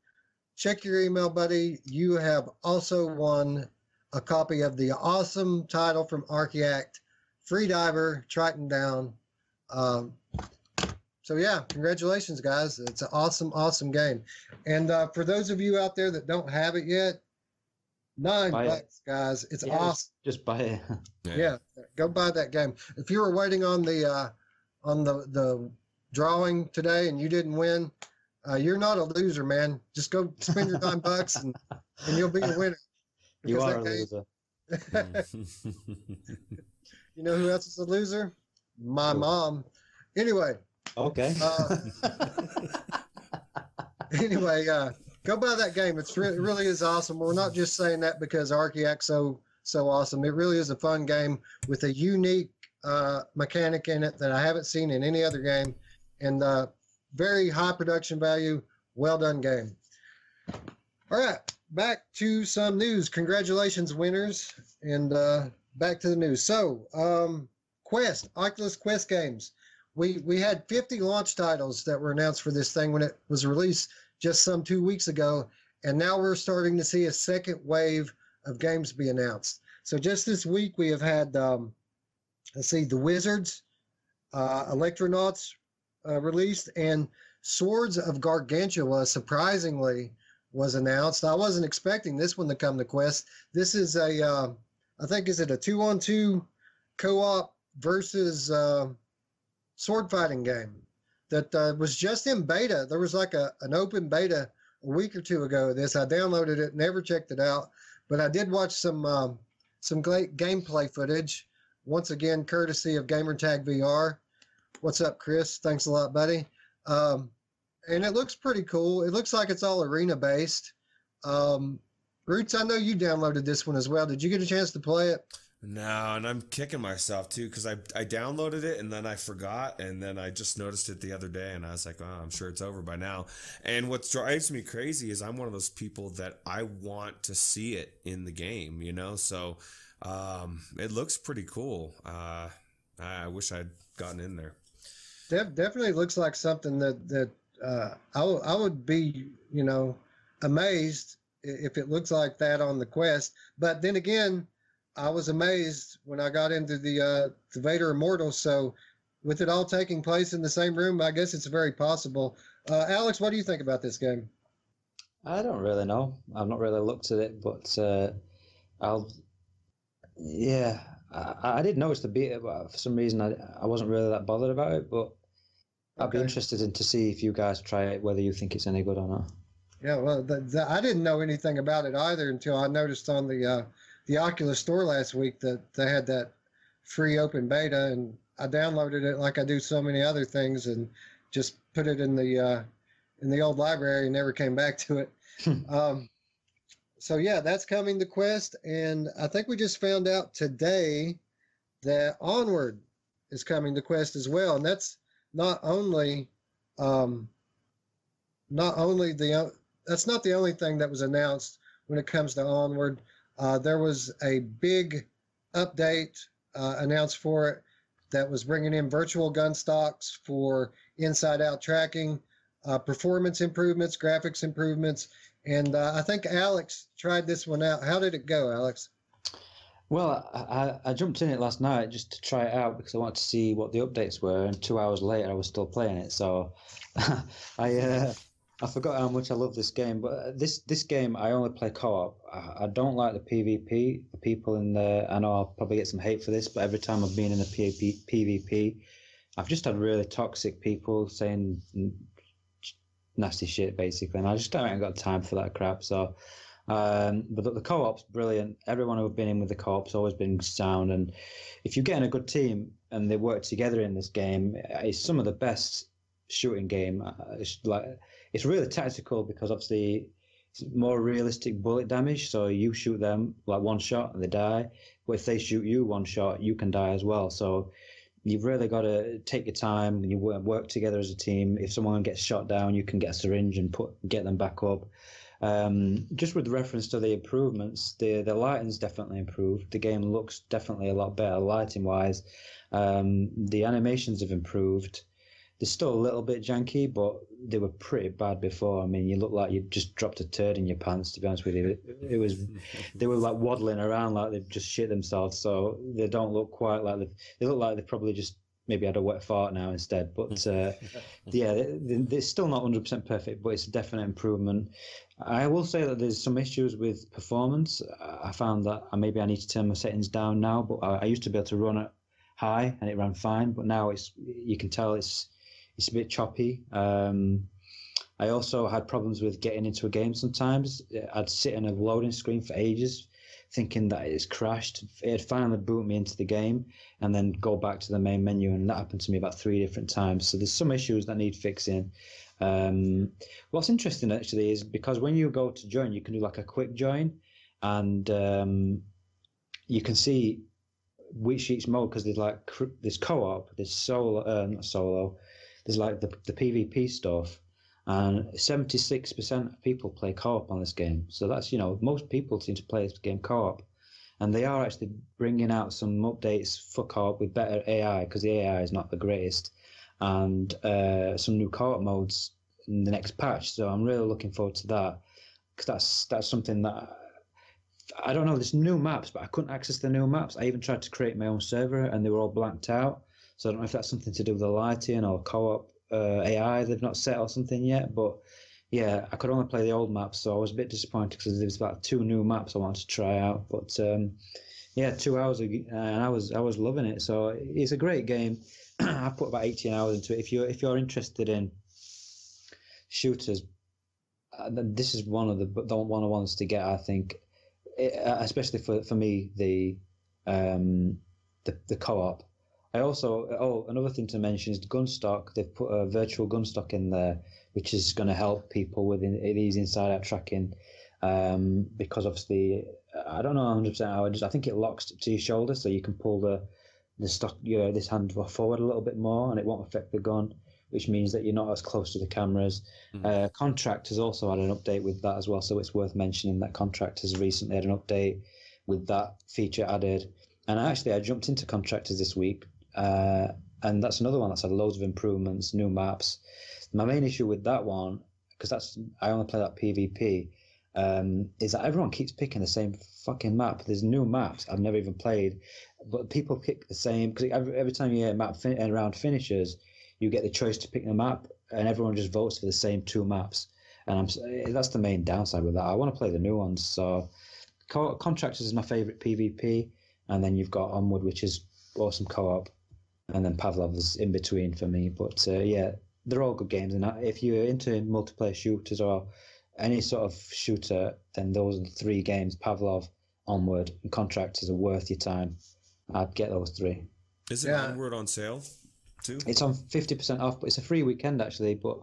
Check your email, buddy. You have also won a copy of the awesome title from Archiact, Freediver, Triton Down. Um, so yeah, congratulations, guys! It's an awesome, awesome game. And uh, for those of you out there that don't have it yet, Nine buy bucks, it. guys. It's yeah, awesome. Just buy it. yeah. yeah. go buy that game. If you were waiting on the uh, on the the drawing today and you didn't win, uh, you're not a loser, man. Just go spend your nine bucks and, and you'll be a winner. You are a game, loser. you know who else is a loser? My mom. Anyway. Okay. Uh, anyway, uh, go buy that game. It's re- it really is awesome. We're not just saying that because so so awesome. It really is a fun game with a unique uh, mechanic in it that I haven't seen in any other game, and uh, very high production value. Well done game. All right, back to some news. Congratulations, winners, and uh, back to the news. So, um, Quest, Oculus Quest games. We we had 50 launch titles that were announced for this thing when it was released just some two weeks ago, and now we're starting to see a second wave of games be announced. So just this week we have had, um, let's see, the Wizards, uh, Electronauts uh, released, and Swords of Gargantua surprisingly was announced. I wasn't expecting this one to come to Quest. This is a, uh, I think, is it a two-on-two co-op versus uh, sword fighting game? That uh, was just in beta. There was like a an open beta a week or two ago. This I downloaded it, never checked it out, but I did watch some um, some great gameplay footage. Once again, courtesy of Gamertag VR. What's up, Chris? Thanks a lot, buddy. Um, and it looks pretty cool. It looks like it's all arena based. Um, Roots, I know you downloaded this one as well. Did you get a chance to play it? No, and I'm kicking myself too because I I downloaded it and then I forgot and then I just noticed it the other day and I was like, oh, I'm sure it's over by now. And what drives me crazy is I'm one of those people that I want to see it in the game, you know. So um, it looks pretty cool. Uh, I wish I'd gotten in there. Def- definitely looks like something that that uh, I, w- I would be, you know, amazed if it looks like that on the quest. But then again I was amazed when I got into the uh, the Vader Immortal. So, with it all taking place in the same room, I guess it's very possible. Uh, Alex, what do you think about this game? I don't really know. I've not really looked at it, but uh, I'll. Yeah, I, I did notice the beta, but for some reason I, I wasn't really that bothered about it. But I'd okay. be interested in to see if you guys try it, whether you think it's any good or not. Yeah, well, the, the, I didn't know anything about it either until I noticed on the uh, the Oculus store last week that they had that free open beta, and I downloaded it like I do so many other things, and just put it in the uh, in the old library and never came back to it. Hmm. um, so yeah, that's coming to Quest, and I think we just found out today that Onward is coming to Quest as well, and that's not only um, not only the that's not the only thing that was announced when it comes to Onward. Uh, there was a big update uh, announced for it that was bringing in virtual gun stocks for inside out tracking, uh, performance improvements, graphics improvements. And uh, I think Alex tried this one out. How did it go, Alex? Well, I, I, jumped in it last night just to try it out because I wanted to see what the updates were, and two hours later I was still playing it. So I uh, I forgot how much I love this game, but uh, this this game I only play co-op. I, I don't like the PvP. The people in there, I know I'll probably get some hate for this, but every time I've been in a PvP, PvP I've just had really toxic people saying nasty shit basically, and I just haven't got time for that crap. So, um, but the, the co-op's brilliant. Everyone who've been in with the co-op's always been sound, and if you get in a good team and they work together in this game, it's some of the best shooting game. Uh, it's like it's really tactical because obviously it's more realistic bullet damage. So you shoot them like one shot and they die. But if they shoot you one shot, you can die as well. So you've really got to take your time and you work together as a team. If someone gets shot down, you can get a syringe and put get them back up. Um, just with reference to the improvements, the the lighting's definitely improved. The game looks definitely a lot better lighting wise. Um, the animations have improved. They're still a little bit janky, but they were pretty bad before. I mean, you look like you just dropped a turd in your pants. To be honest with you, it was they were like waddling around like they've just shit themselves. So they don't look quite like they they look like they probably just maybe had a wet fart now instead. But uh, yeah, it's still not 100% perfect, but it's a definite improvement. I will say that there's some issues with performance. I found that maybe I need to turn my settings down now, but I used to be able to run it high and it ran fine, but now it's you can tell it's it's a bit choppy. Um, I also had problems with getting into a game sometimes. I'd sit in a loading screen for ages thinking that it's crashed. It finally boot me into the game and then go back to the main menu, and that happened to me about three different times. So there's some issues that need fixing. Um, what's interesting actually is because when you go to join, you can do like a quick join, and um, you can see which each mode because there's like there's co-op, there's solo, uh, not solo, there's like the the PvP stuff and 76% of people play co-op on this game. So that's you know most people seem to play this game co-op, and they are actually bringing out some updates for co-op with better AI because the AI is not the greatest, and uh, some new co-op modes in the next patch. So I'm really looking forward to that because that's that's something that. I don't know. There's new maps, but I couldn't access the new maps. I even tried to create my own server, and they were all blanked out. So I don't know if that's something to do with the lighting or co-op uh, AI they've not set or something yet. But yeah, I could only play the old maps, so I was a bit disappointed because there's about two new maps I wanted to try out. But um, yeah, two hours and I was I was loving it. So it's a great game. I put about 18 hours into it. If you if you're interested in shooters, uh, this is one of the the one of the ones to get. I think, it, uh, especially for for me the um, the the co-op I also oh another thing to mention is the gun stock. They've put a virtual gun stock in there, which is going to help people with these inside out tracking. Um, because obviously I don't know 100 percent how it is. I think it locks to your shoulder, so you can pull the the stock you know, this hand forward a little bit more, and it won't affect the gun, which means that you're not as close to the cameras. Mm-hmm. Uh, Contract has also had an update with that as well, so it's worth mentioning that Contract has recently had an update with that feature added. And actually, I jumped into Contractors this week uh, and that's another one that's had loads of improvements, new maps. My main issue with that one, because that's I only play that PvP, um, is that everyone keeps picking the same fucking map. There's new maps I've never even played, but people pick the same because every, every time you map fin- around finishes, you get the choice to pick the map, and everyone just votes for the same two maps. And I'm that's the main downside with that. I want to play the new ones. So, Contractors is my favorite PvP, and then you've got Onward, which is awesome co-op and then Pavlov is in between for me. But uh, yeah, they're all good games. And if you're into multiplayer shooters or any sort of shooter, then those are the three games: Pavlov, Onward, and Contractors are worth your time. I'd get those three. Is it yeah. Onward on sale too? It's on fifty percent off, but it's a free weekend actually. But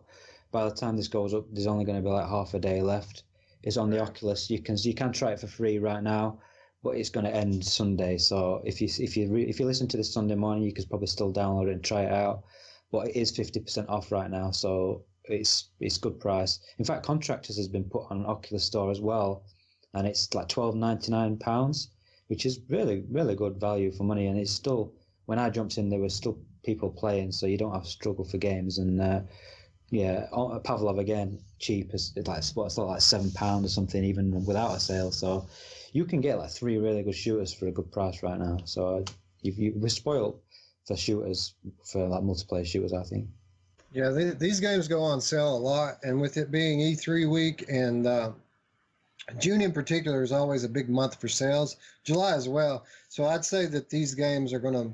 by the time this goes up, there's only going to be like half a day left. It's on the Oculus. You can you can try it for free right now but it's going to end Sunday. So if you if you re, if you listen to this Sunday morning, you could probably still download it and try it out. But it is fifty percent off right now, so it's it's good price. In fact, Contractors has been put on Oculus Store as well, and it's like twelve ninety nine pounds, which is really really good value for money. And it's still when I jumped in, there were still people playing, so you don't have to struggle for games. And uh, yeah, Pavlov again, cheap as like what's like seven pound or something, even without a sale. So you can get like three really good shooters for a good price right now. So you, you, we're spoiled for shooters for like multiplayer shooters. I think. Yeah, they, these games go on sale a lot, and with it being E3 week and uh, June in particular is always a big month for sales. July as well. So I'd say that these games are going to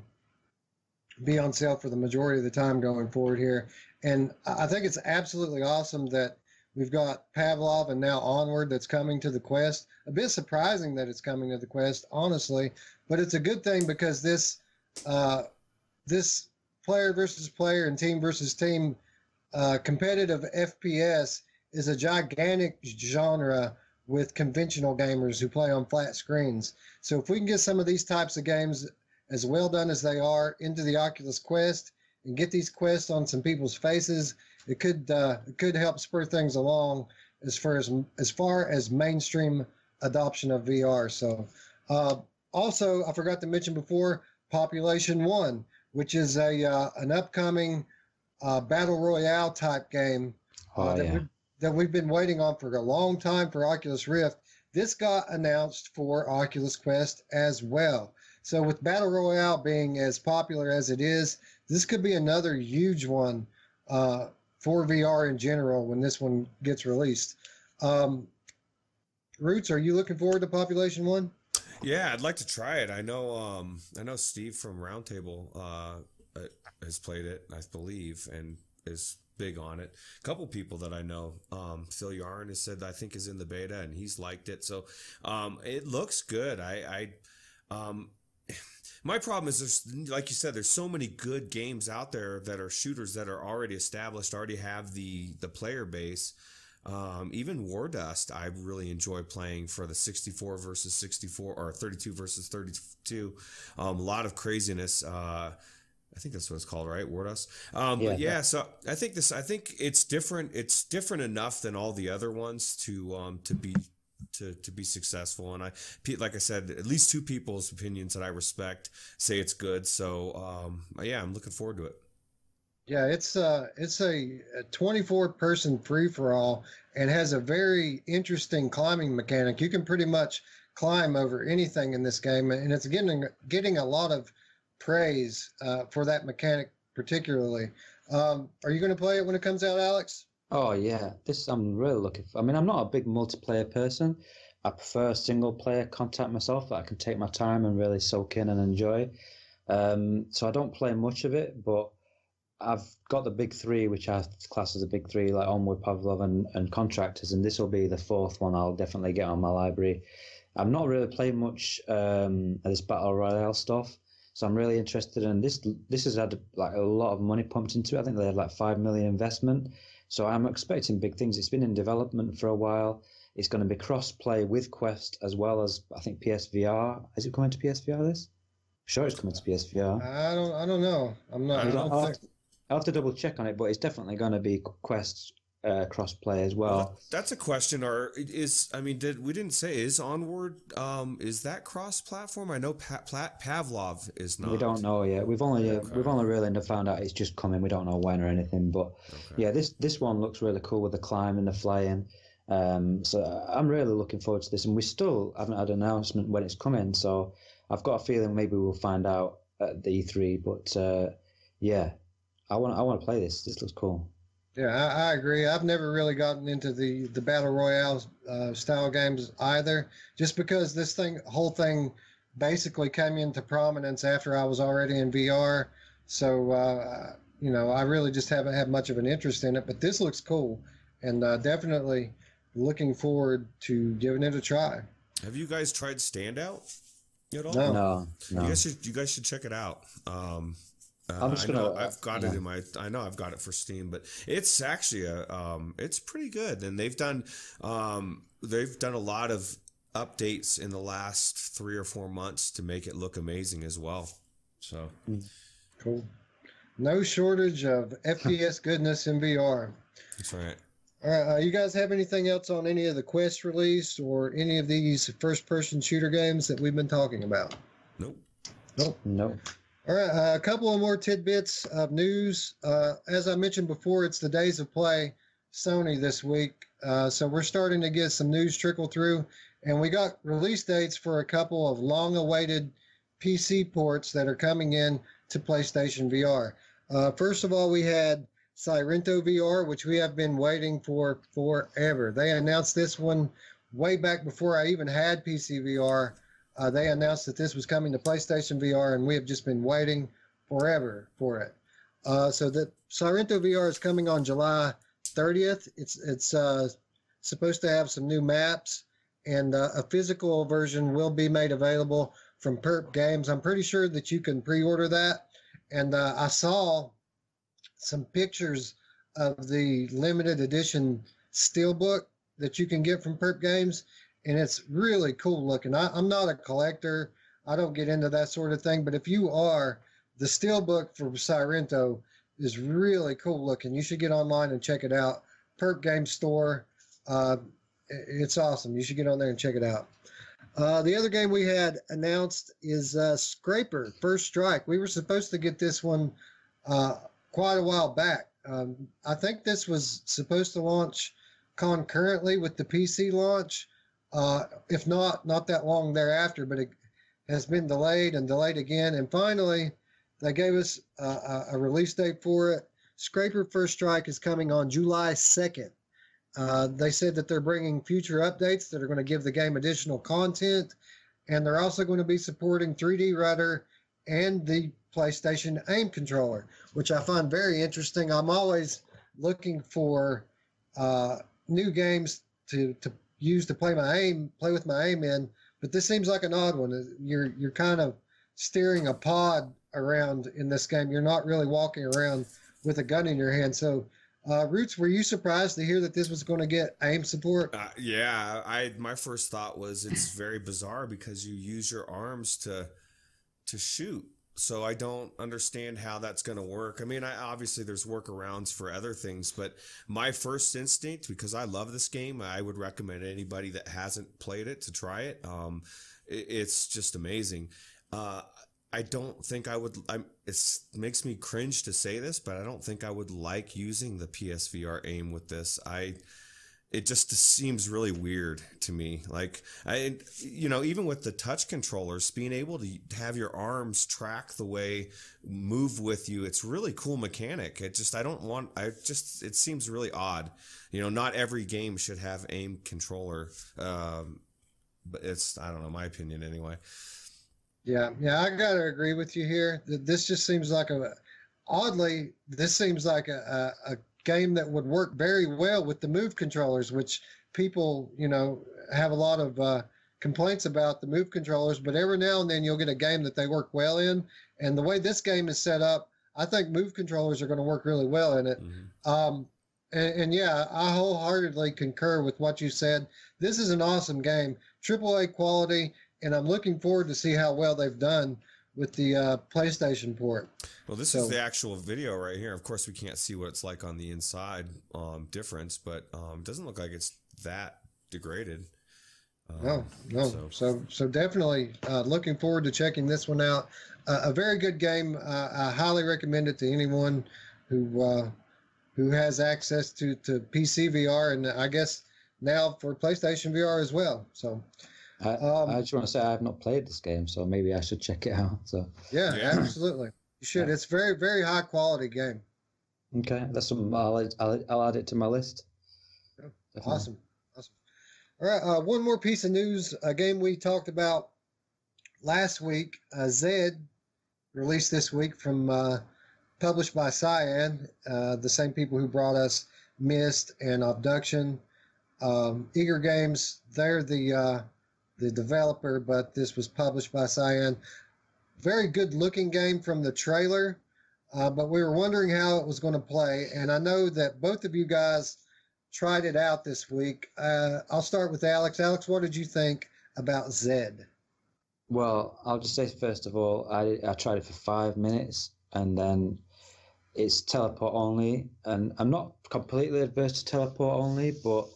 be on sale for the majority of the time going forward here. And I think it's absolutely awesome that We've got Pavlov and now Onward that's coming to the Quest. A bit surprising that it's coming to the Quest, honestly, but it's a good thing because this uh, this player versus player and team versus team uh, competitive FPS is a gigantic genre with conventional gamers who play on flat screens. So if we can get some of these types of games as well done as they are into the Oculus Quest and get these quests on some people's faces it could uh, it could help spur things along as far as as far as mainstream adoption of VR. So, uh, also I forgot to mention before, Population One, which is a uh, an upcoming uh, battle royale type game uh, oh, that, yeah. we, that we've been waiting on for a long time for Oculus Rift. This got announced for Oculus Quest as well. So with battle royale being as popular as it is, this could be another huge one uh, for VR in general when this one gets released. Um, Roots, are you looking forward to Population One? Yeah, I'd like to try it. I know, um, I know Steve from Roundtable uh, uh has played it, I believe, and is big on it. A couple people that I know, um, Phil Yarn has said I think is in the beta and he's liked it. So um, it looks good. I, I um, my problem is there's like you said there's so many good games out there that are shooters that are already established already have the the player base um, even war dust i really enjoy playing for the 64 versus 64 or 32 versus 32 um, a lot of craziness uh, I think that's what it's called, right? War dust. Um, yeah, but yeah, so I think this. I think it's different. It's different enough than all the other ones to um, to be to to be successful. And I, like I said, at least two people's opinions that I respect say it's good. So um, yeah, I'm looking forward to it. Yeah, it's uh it's a, a 24 person free for all and has a very interesting climbing mechanic. You can pretty much climb over anything in this game, and it's getting getting a lot of praise uh, for that mechanic particularly. Um, are you going to play it when it comes out, Alex? Oh yeah, this I'm really looking for. I mean, I'm not a big multiplayer person. I prefer single player content myself that I can take my time and really soak in and enjoy. Um, so I don't play much of it, but I've got the big three, which I class as a big three, like Onward, Pavlov, and, and Contractors, and this will be the fourth one I'll definitely get on my library. I'm not really playing much um, of this battle royale stuff, so I'm really interested in this. This has had like a lot of money pumped into it. I think they had like five million investment. So I'm expecting big things. It's been in development for a while. It's going to be cross play with Quest as well as I think PSVR. Is it coming to PSVR? This? I'm sure it's coming to PSVR. I don't. I don't know. I'm not. I don't, I'll, have to, I'll have to double check on it, but it's definitely going to be Quest uh, crossplay as well. well. That's a question. Or is I mean, did we didn't say is Onward? Um, is that cross-platform? I know pa- Pla- Pavlov is not. We don't know yet. We've only okay. we've only really found out it's just coming. We don't know when or anything. But okay. yeah, this this one looks really cool with the climb and the flying. Um, so I'm really looking forward to this, and we still haven't had an announcement when it's coming. So I've got a feeling maybe we'll find out at the E3. But uh, yeah, I want I want to play this. This looks cool. Yeah, I, I, agree. I've never really gotten into the the battle royale uh, style games either, just because this thing, whole thing, basically came into prominence after I was already in VR. So uh, you know, I really just haven't had much of an interest in it. But this looks cool, and uh, definitely looking forward to giving it a try. Have you guys tried Standout at all? No, no. no. You guys should you guys should check it out. Um, uh, I'm just gonna. I have got yeah. it in my. I know I've got it for Steam, but it's actually a. Um, it's pretty good, and they've done. Um, they've done a lot of updates in the last three or four months to make it look amazing as well. So, hmm. cool. No shortage of FPS goodness in VR. That's right. All right. Uh, you guys have anything else on any of the Quest release or any of these first-person shooter games that we've been talking about? Nope. Nope. Nope. All right, uh, a couple of more tidbits of news. Uh, as I mentioned before, it's the days of play Sony this week, uh, so we're starting to get some news trickle through, and we got release dates for a couple of long-awaited PC ports that are coming in to PlayStation VR. Uh, first of all, we had Sairento VR, which we have been waiting for forever. They announced this one way back before I even had PC VR uh, they announced that this was coming to PlayStation VR, and we have just been waiting forever for it. Uh, so that Sairento VR is coming on July 30th. It's it's uh, supposed to have some new maps, and uh, a physical version will be made available from Perp Games. I'm pretty sure that you can pre-order that, and uh, I saw some pictures of the limited edition steelbook that you can get from Perp Games, and it's really cool looking. I, am not a collector. I don't get into that sort of thing. But if you are, the steelbook for Sairento is really cool looking. You should get online and check it out. Perp Game Store. Uh, it's awesome. You should get on there and check it out. Uh, the other game we had announced is uh, Scraper First Strike. We were supposed to get this one uh, quite a while back. Um, I think this was supposed to launch concurrently with the PC launch, uh, if not, not that long thereafter, but it has been delayed and delayed again. And finally, they gave us a, a release date for it. Scraper First Strike is coming on July 2nd. Uh, they said that they're bringing future updates that are going to give the game additional content, and they're also going to be supporting 3D Rudder and the PlayStation Aim controller, which I find very interesting. I'm always looking for uh, new games to, to use to play my aim, play with my aim in, but this seems like an odd one. You're you're kind of steering a pod around in this game. You're not really walking around with a gun in your hand. So, uh, Roots, were you surprised to hear that this was going to get aim support? Uh, yeah, I my first thought was it's very bizarre because you use your arms to to shoot so I don't understand how that's going to work. I mean, I, obviously there's workarounds for other things, but my first instinct, because I love this game, I would recommend anybody that hasn't played it to try it. Um, it it's just amazing. Uh, I don't think I would. I'm, it makes me cringe to say this, but I don't think I would like using the PSVR aim with this. I it just seems really weird to me. Like I, you know, even with the touch controllers, being able to have your arms track the way move with you, it's really cool mechanic. It just I don't want. I just it seems really odd. You know, not every game should have aim controller. Um, but it's I don't know my opinion anyway. Yeah, yeah, I gotta agree with you here. This just seems like a oddly. This seems like a, a, a game that would work very well with the move controllers, which people, you know, have a lot of uh, complaints about the move controllers. But every now and then you'll get a game that they work well in. And the way this game is set up, I think move controllers are going to work really well in it. Mm-hmm. Um, and, and, yeah, I wholeheartedly concur with what you said. This is an awesome game, AAA quality, and I'm looking forward to see how well they've done with the uh, PlayStation port. Well, this so, is the actual video right here. Of course, we can't see what it's like on the inside um, difference, but um, it doesn't look like it's that degraded. Um, no, no. So, so, so definitely uh, looking forward to checking this one out. Uh, a very good game. Uh, I highly recommend it to anyone who uh, who has access to to PC VR, and I guess now for PlayStation VR as well. So. I, um, I just want to say I have not played this game, so maybe I should check it out. So yeah, yeah. absolutely. You should. Yeah. It's very, very high quality game. Okay, that's some. I'll, I'll, I'll add it to my list. Yeah. Awesome, awesome. All right, uh, one more piece of news. A game we talked about last week. Uh, Zed released this week from uh, published by Cyan, uh, the same people who brought us Myst and Obduction. Um, Eagre Games, they're the uh, the developer, but this was published by Cyan very good looking game from the trailer, uh, but we were wondering how it was going to play. And I know that both of you guys tried it out this week. Uh, I'll start with Alex. Alex, what did you think about Zed? Well, I'll just say first of all, I, I tried it for five minutes and then it's teleport only. And I'm not completely adverse to teleport only, but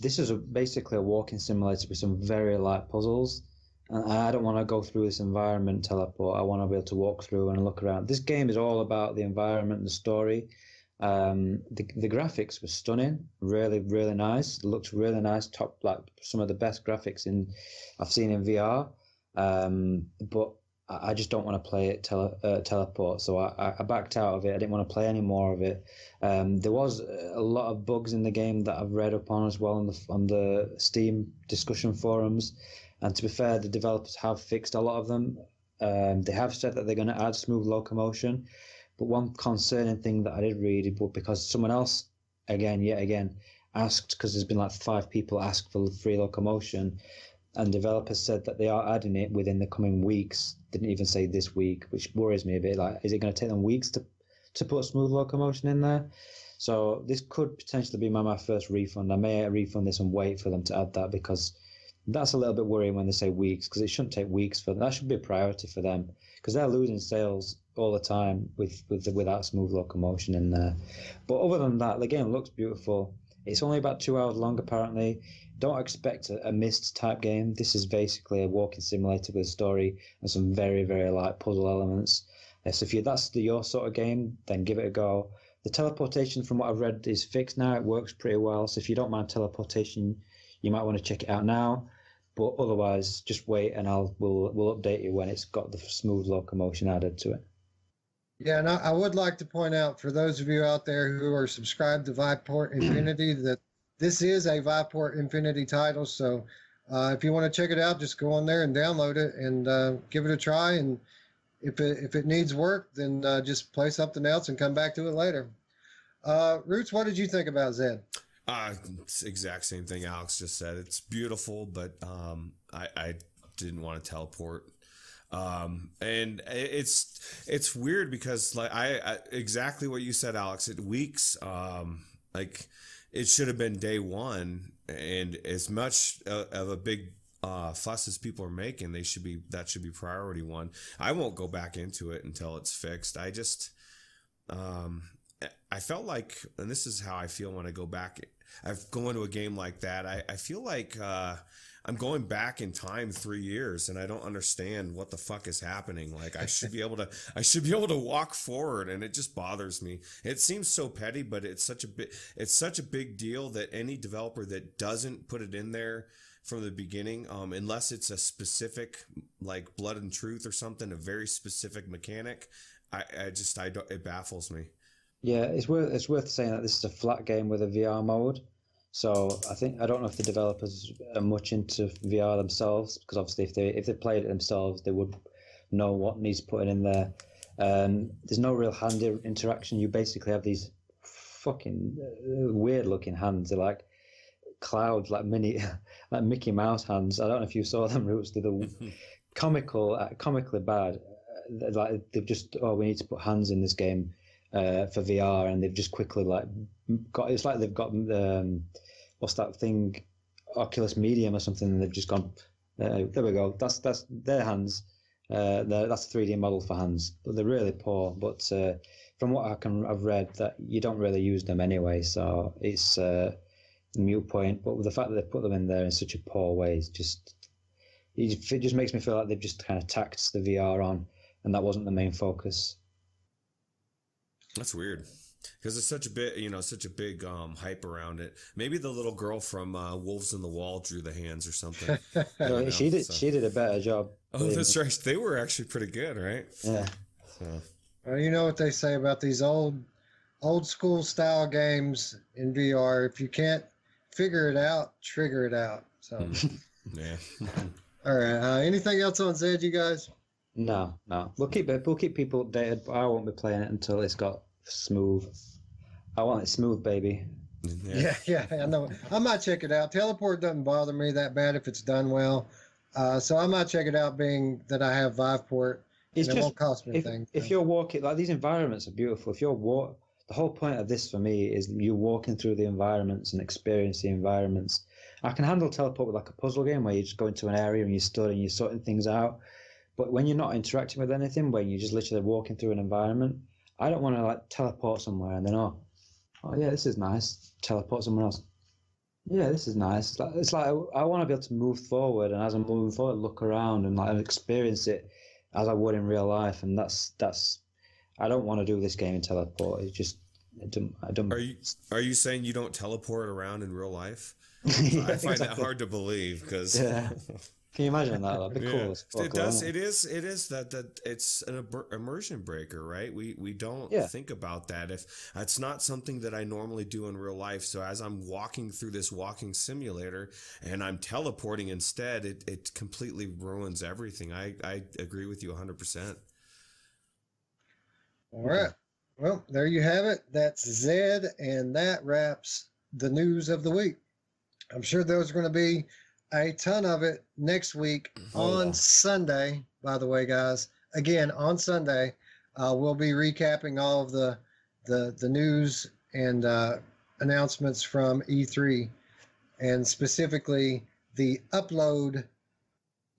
this is a, basically a walking simulator with some very light puzzles and I don't want to go through this environment teleport. I want to be able to walk through and look around. This game is all about the environment and the story. Um, the the graphics were stunning, really really nice. It looked really nice, top like some of the best graphics in I've seen in VR. Um, but I just don't want to play it tele, uh, teleport, so I, I backed out of it. I didn't want to play any more of it. Um, there was a lot of bugs in the game that I've read up on as well on the on the Steam discussion forums. And to be fair, the developers have fixed a lot of them. Um, they have said that they're going to add smooth locomotion. But one concerning thing that I did read, but because someone else, again, yet again, asked, because there's been like five people ask for free locomotion, and developers said that they are adding it within the coming weeks. Didn't even say this week, which worries me a bit. Like, is it going to take them weeks to to put smooth locomotion in there? So this could potentially be my, my first refund. I may refund this and wait for them to add that because that's a little bit worrying when they say weeks because it shouldn't take weeks for them. That should be a priority for them because they're losing sales all the time with, with without smooth locomotion in there. But other than that, the game looks beautiful. It's only about two hours long apparently. Don't expect a, a Myst type game. This is basically a walking simulator with a story and some very very light puzzle elements. Uh, so if you that's the, your sort of game, then give it a go. The teleportation, from what I've read, is fixed now. It works pretty well. So if you don't mind teleportation, you might want to check it out now. But otherwise, just wait and I'll we'll we'll update you when it's got the smooth locomotion added to it. Yeah, and I, I, would like to point out for those of you out there who are subscribed to Viveport Infinity that this is a Viveport Infinity title. So uh, if you want to check it out, just go on there and download it and uh, give it a try. And if it if it needs work, then uh, just play something else and come back to it later. Uh, Roots, what did you think about Zed? Uh, exact same thing Alex just said. It's beautiful, but um, I, I didn't want to teleport. Um, and it's it's weird because like I, I exactly what you said, Alex. It weeks. Um, like it should have been day one, and as much of a big uh, fuss as people are making, they should be that should be priority one. I won't go back into it until it's fixed. I just um, I felt like, and this is how I feel when I go back I've go into a game like that. I, I feel like uh, I'm going back in time three years and I don't understand what the fuck is happening. Like I should be able to I should be able to walk forward and it just bothers me. It seems so petty, but it's such a bit it's such a big deal that any developer that doesn't put it in there from the beginning, um, unless it's a specific like blood and truth or something, a very specific mechanic, I, I just I don't it baffles me. Yeah, it's worth it's worth saying that this is a flat game with a VR mode. So I think I don't know if the developers are much into VR themselves because obviously if they if they played it themselves they would know what needs putting in there. Um, there's no real hand interaction. You basically have these fucking uh, weird looking hands. They're like clouds, like mini, like Mickey Mouse hands. I don't know if you saw them. Roots. They're the comical, uh, comically bad. Uh, like they've just oh we need to put hands in this game uh, for VR, and they've just quickly like got. It's like they've got um, what's that thing, Oculus Medium or something, and they've just gone. Uh, there we go. That's that's their hands. Uh, that's a 3D model for hands, but they're really poor. But uh, from what I can, I've read that you don't really use them anyway, so it's uh, a mute point. But the fact that they put them in there in such a poor way, is just it just makes me feel like they've just kind of tacked the VR on, and that wasn't the main focus. That's weird because it's such a bit, you know, such a big um, hype around it. Maybe the little girl from uh, Wolves in the Wall drew the hands or something. no, know, she did. So. She did a better job. Oh, that's right. They were actually pretty good, right? Yeah. So. Well, you know what they say about these old, old school style games in VR. If you can't figure it out, trigger it out. So. Hmm. yeah. All right. Uh, anything else on Zed, you guys? No, no. We'll keep it. We'll keep people updated. But I won't be playing it until it's got smooth. I want it smooth, baby. Yeah, yeah, yeah I know. I might check it out. Teleport doesn't bother me that bad if it's done well. Uh, so I might check it out, being that I have Viveport. It's just, it won't cost me if, anything. If so. you're walking, like these environments are beautiful. If you're walk, the whole point of this for me is you're walking through the environments and experience the environments. I can handle teleport with like a puzzle game where you just go into an area and you stood and you're sorting things out. But when you're not interacting with anything, when you're just literally walking through an environment, I don't want to like teleport somewhere and then oh, oh yeah, this is nice. Teleport somewhere else. Yeah, this is nice. It's like, it's like I, I want to be able to move forward, and as I'm moving forward, look around and like experience it as I would in real life. And that's that's. I don't want to do this game in teleport. It's just I don't. I don't. Are you are you saying you don't teleport around in real life? yeah, I find exactly. that hard to believe because. Yeah. Can you imagine that? That'd be yeah. cool. It does. It is. It is that that it's an immersion breaker, right? We we don't yeah. think about that. If it's not something that I normally do in real life, so as I'm walking through this walking simulator and I'm teleporting instead, it it completely ruins everything. I I agree with you 100. percent All right. Well, there you have it. That's Zed, and that wraps the news of the week. I'm sure there's going to be a ton of it next week oh, on yeah. Sunday. By the way, guys, again on Sunday, uh, we'll be recapping all of the the the news and uh, announcements from E3, and specifically the upload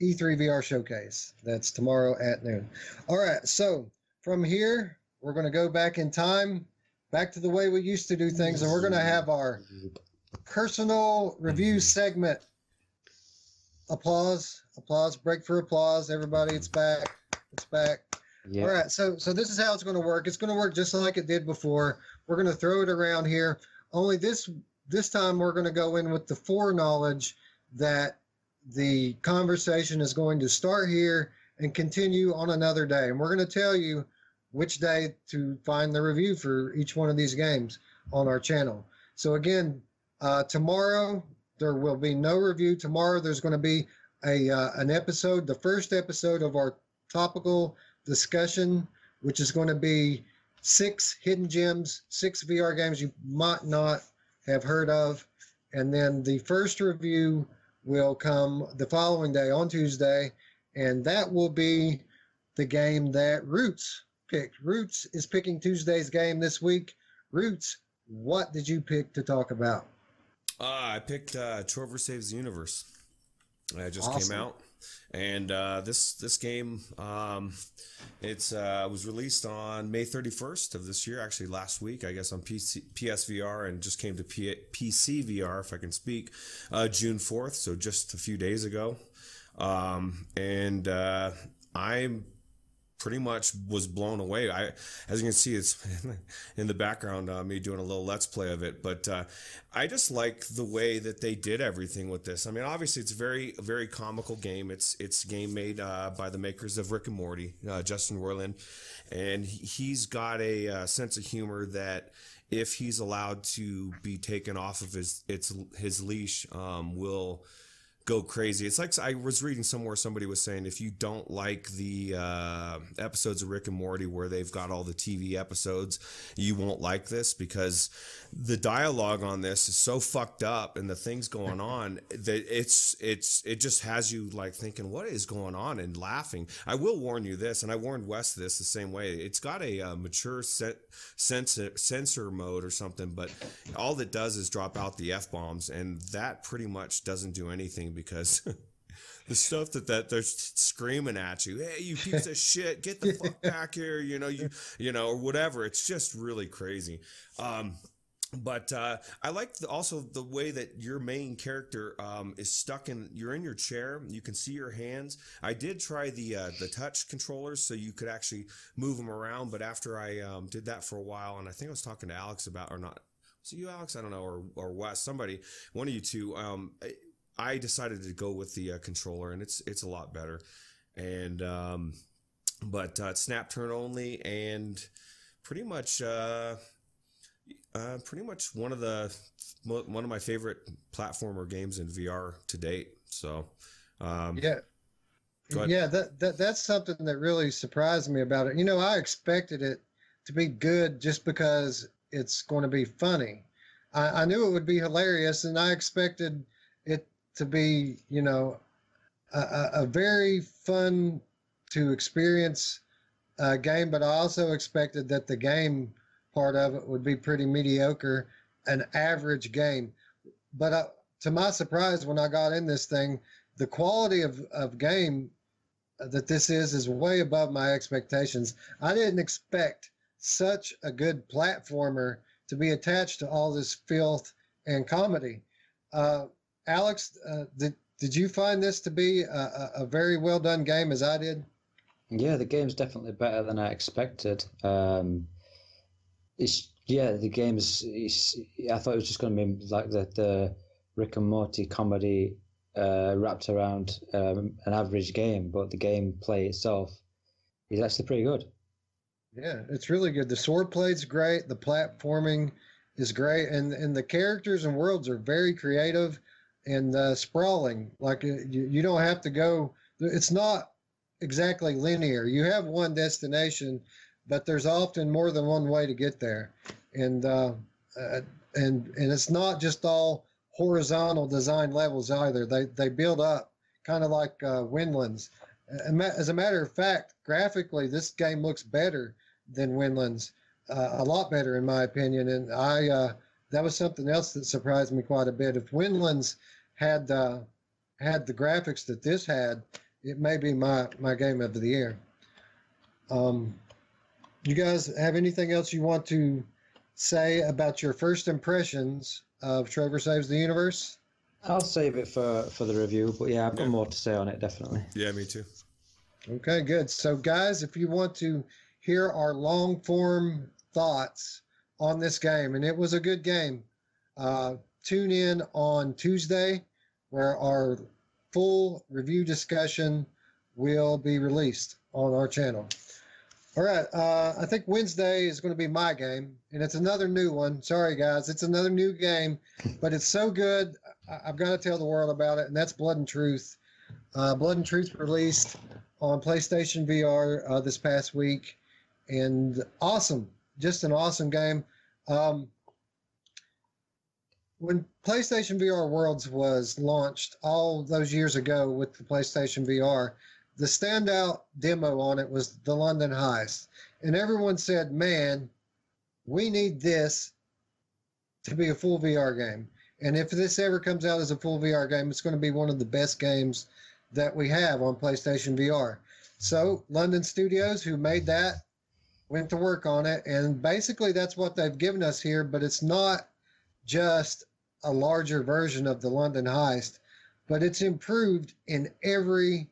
E3 VR showcase. That's tomorrow at noon. All right, so from here we're going to go back in time, back to the way we used to do things, and we're going to have our personal review segment applause, applause, break for applause. Everybody, it's back. It's back. Yeah. All right. So so this is how it's going to work. It's going to work just like it did before. We're going to throw it around here. Only this this time we're going to go in with the foreknowledge that the conversation is going to start here and continue on another day. And we're going to tell you which day to find the review for each one of these games on our channel. So again, uh, tomorrow there will be no review. Tomorrow there's going to be a uh, an episode, the first episode of our topical discussion, which is going to be six hidden gems, six VR games you might not have heard of, and then the first review will come the following day on Tuesday, and that will be the game that Roots picked. Roots is picking Tuesday's game this week. Roots, what did you pick to talk about? Uh, I picked uh, Trover Saves the Universe. It just awesome. came out, and uh, this this game um, it's uh, was released on May 31st of this year. Actually, last week, I guess on PC, PSVR, and just came to P- PC VR, if I can speak, uh, June 4th. So just a few days ago, um, and uh, I'm pretty much was blown away. I, as you can see, it's in the background, uh, me doing a little let's play of it. But uh, I just like the way that they did everything with this. I mean, obviously, it's very, very comical game. It's it's game made uh, by the makers of Rick and Morty, uh, Justin Roiland, and he's got a uh, sense of humor that. If he's allowed to be taken off of his its his leash, um, will go crazy. It's like I was reading somewhere somebody was saying if you don't like the uh, episodes of Rick and Morty where they've got all the TV episodes, you won't like this because the dialogue on this is so fucked up and the things going on that it's it's it just has you like thinking what is going on and laughing. I will warn you this, and I warned Wes this the same way. It's got a uh, mature set, censor censor mode or something, but all that does is drop out the f bombs, and that pretty much doesn't do anything because the stuff that, that they're screaming at you, hey, you piece of shit, get the fuck back here, you know, you you know, or whatever. It's just really crazy. Um, but uh, I like the, also the way that your main character um, is stuck in. You're in your chair. You can see your hands. I did try the uh, the touch controllers so you could actually move them around. But after I um, did that for a while, and I think I was talking to Alex about, or not, was you Alex? I don't know, or or Wes, somebody, one of you two. Um, I decided to go with the uh, controller, and it's it's a lot better. And um, but uh, snap turn only, and pretty much uh, uh, pretty much one of the one of my favorite platformer games in VR to date. So um, yeah. Yeah, that, that that's something that really surprised me about it. You know, I expected it to be good just because it's going to be funny. I, I knew it would be hilarious, and I expected it to be, you know, a, a very fun to experience uh, game, but I also expected that the game part of it would be pretty mediocre, an average game. But uh, to my surprise, when I got in this thing, the quality of, of game that this is is way above my expectations. I didn't expect such a good platformer to be attached to all this filth and comedy. Uh, Alex, uh, did did you find this to be a, a, very well done game as I did? Yeah, the game's definitely better than I expected. Um, it's yeah, the game is. I thought it was just going to be like the the Rick and Morty comedy uh, wrapped around um, an average game, but the gameplay itself is actually pretty good. Yeah, it's really good. The sword play's great. The platforming is great, and and the characters and worlds are very creative and uh, sprawling. Like uh, you, you don't have to go. It's not exactly linear. You have one destination, but there's often more than one way to get there, and uh, uh, and and it's not just all horizontal design levels either. They they build up kind of like uh, Windlands. As a matter of fact, graphically, this game looks better than Windlands, uh, a lot better in my opinion. And I uh, that was something else that surprised me quite a bit. If Windlands had uh, had the graphics that this had, it may be my my game of the year. Um, you guys have anything else you want to say about your first impressions of Trover Saves the Universe? I'll save it for for the review, but yeah, I've got yeah. more to say on it definitely. Yeah, me too. Okay, good. So, guys, if you want to hear our long form thoughts on this game, and it was a good game, uh, tune in on Tuesday where our full review discussion will be released on our channel. All right. Uh, I think Wednesday is going to be my game, and it's another new one. Sorry, guys. It's another new game, but it's so good. I- have got to tell the world about it, and that's Blood and Truth. Uh, Blood and Truth released on PlayStation VR uh, this past week, and awesome. Just an awesome game. Um, when PlayStation VR Worlds was launched all those years ago with the PlayStation VR, the standout demo on it was the London Heist. And everyone said, man, we need this to be a full VR game. And if this ever comes out as a full VR game, it's going to be one of the best games that we have on PlayStation VR. So, London Studios, who made that, went to work on it. And basically, that's what they've given us here, but it's not just a larger version of the London Heist, but it's improved in every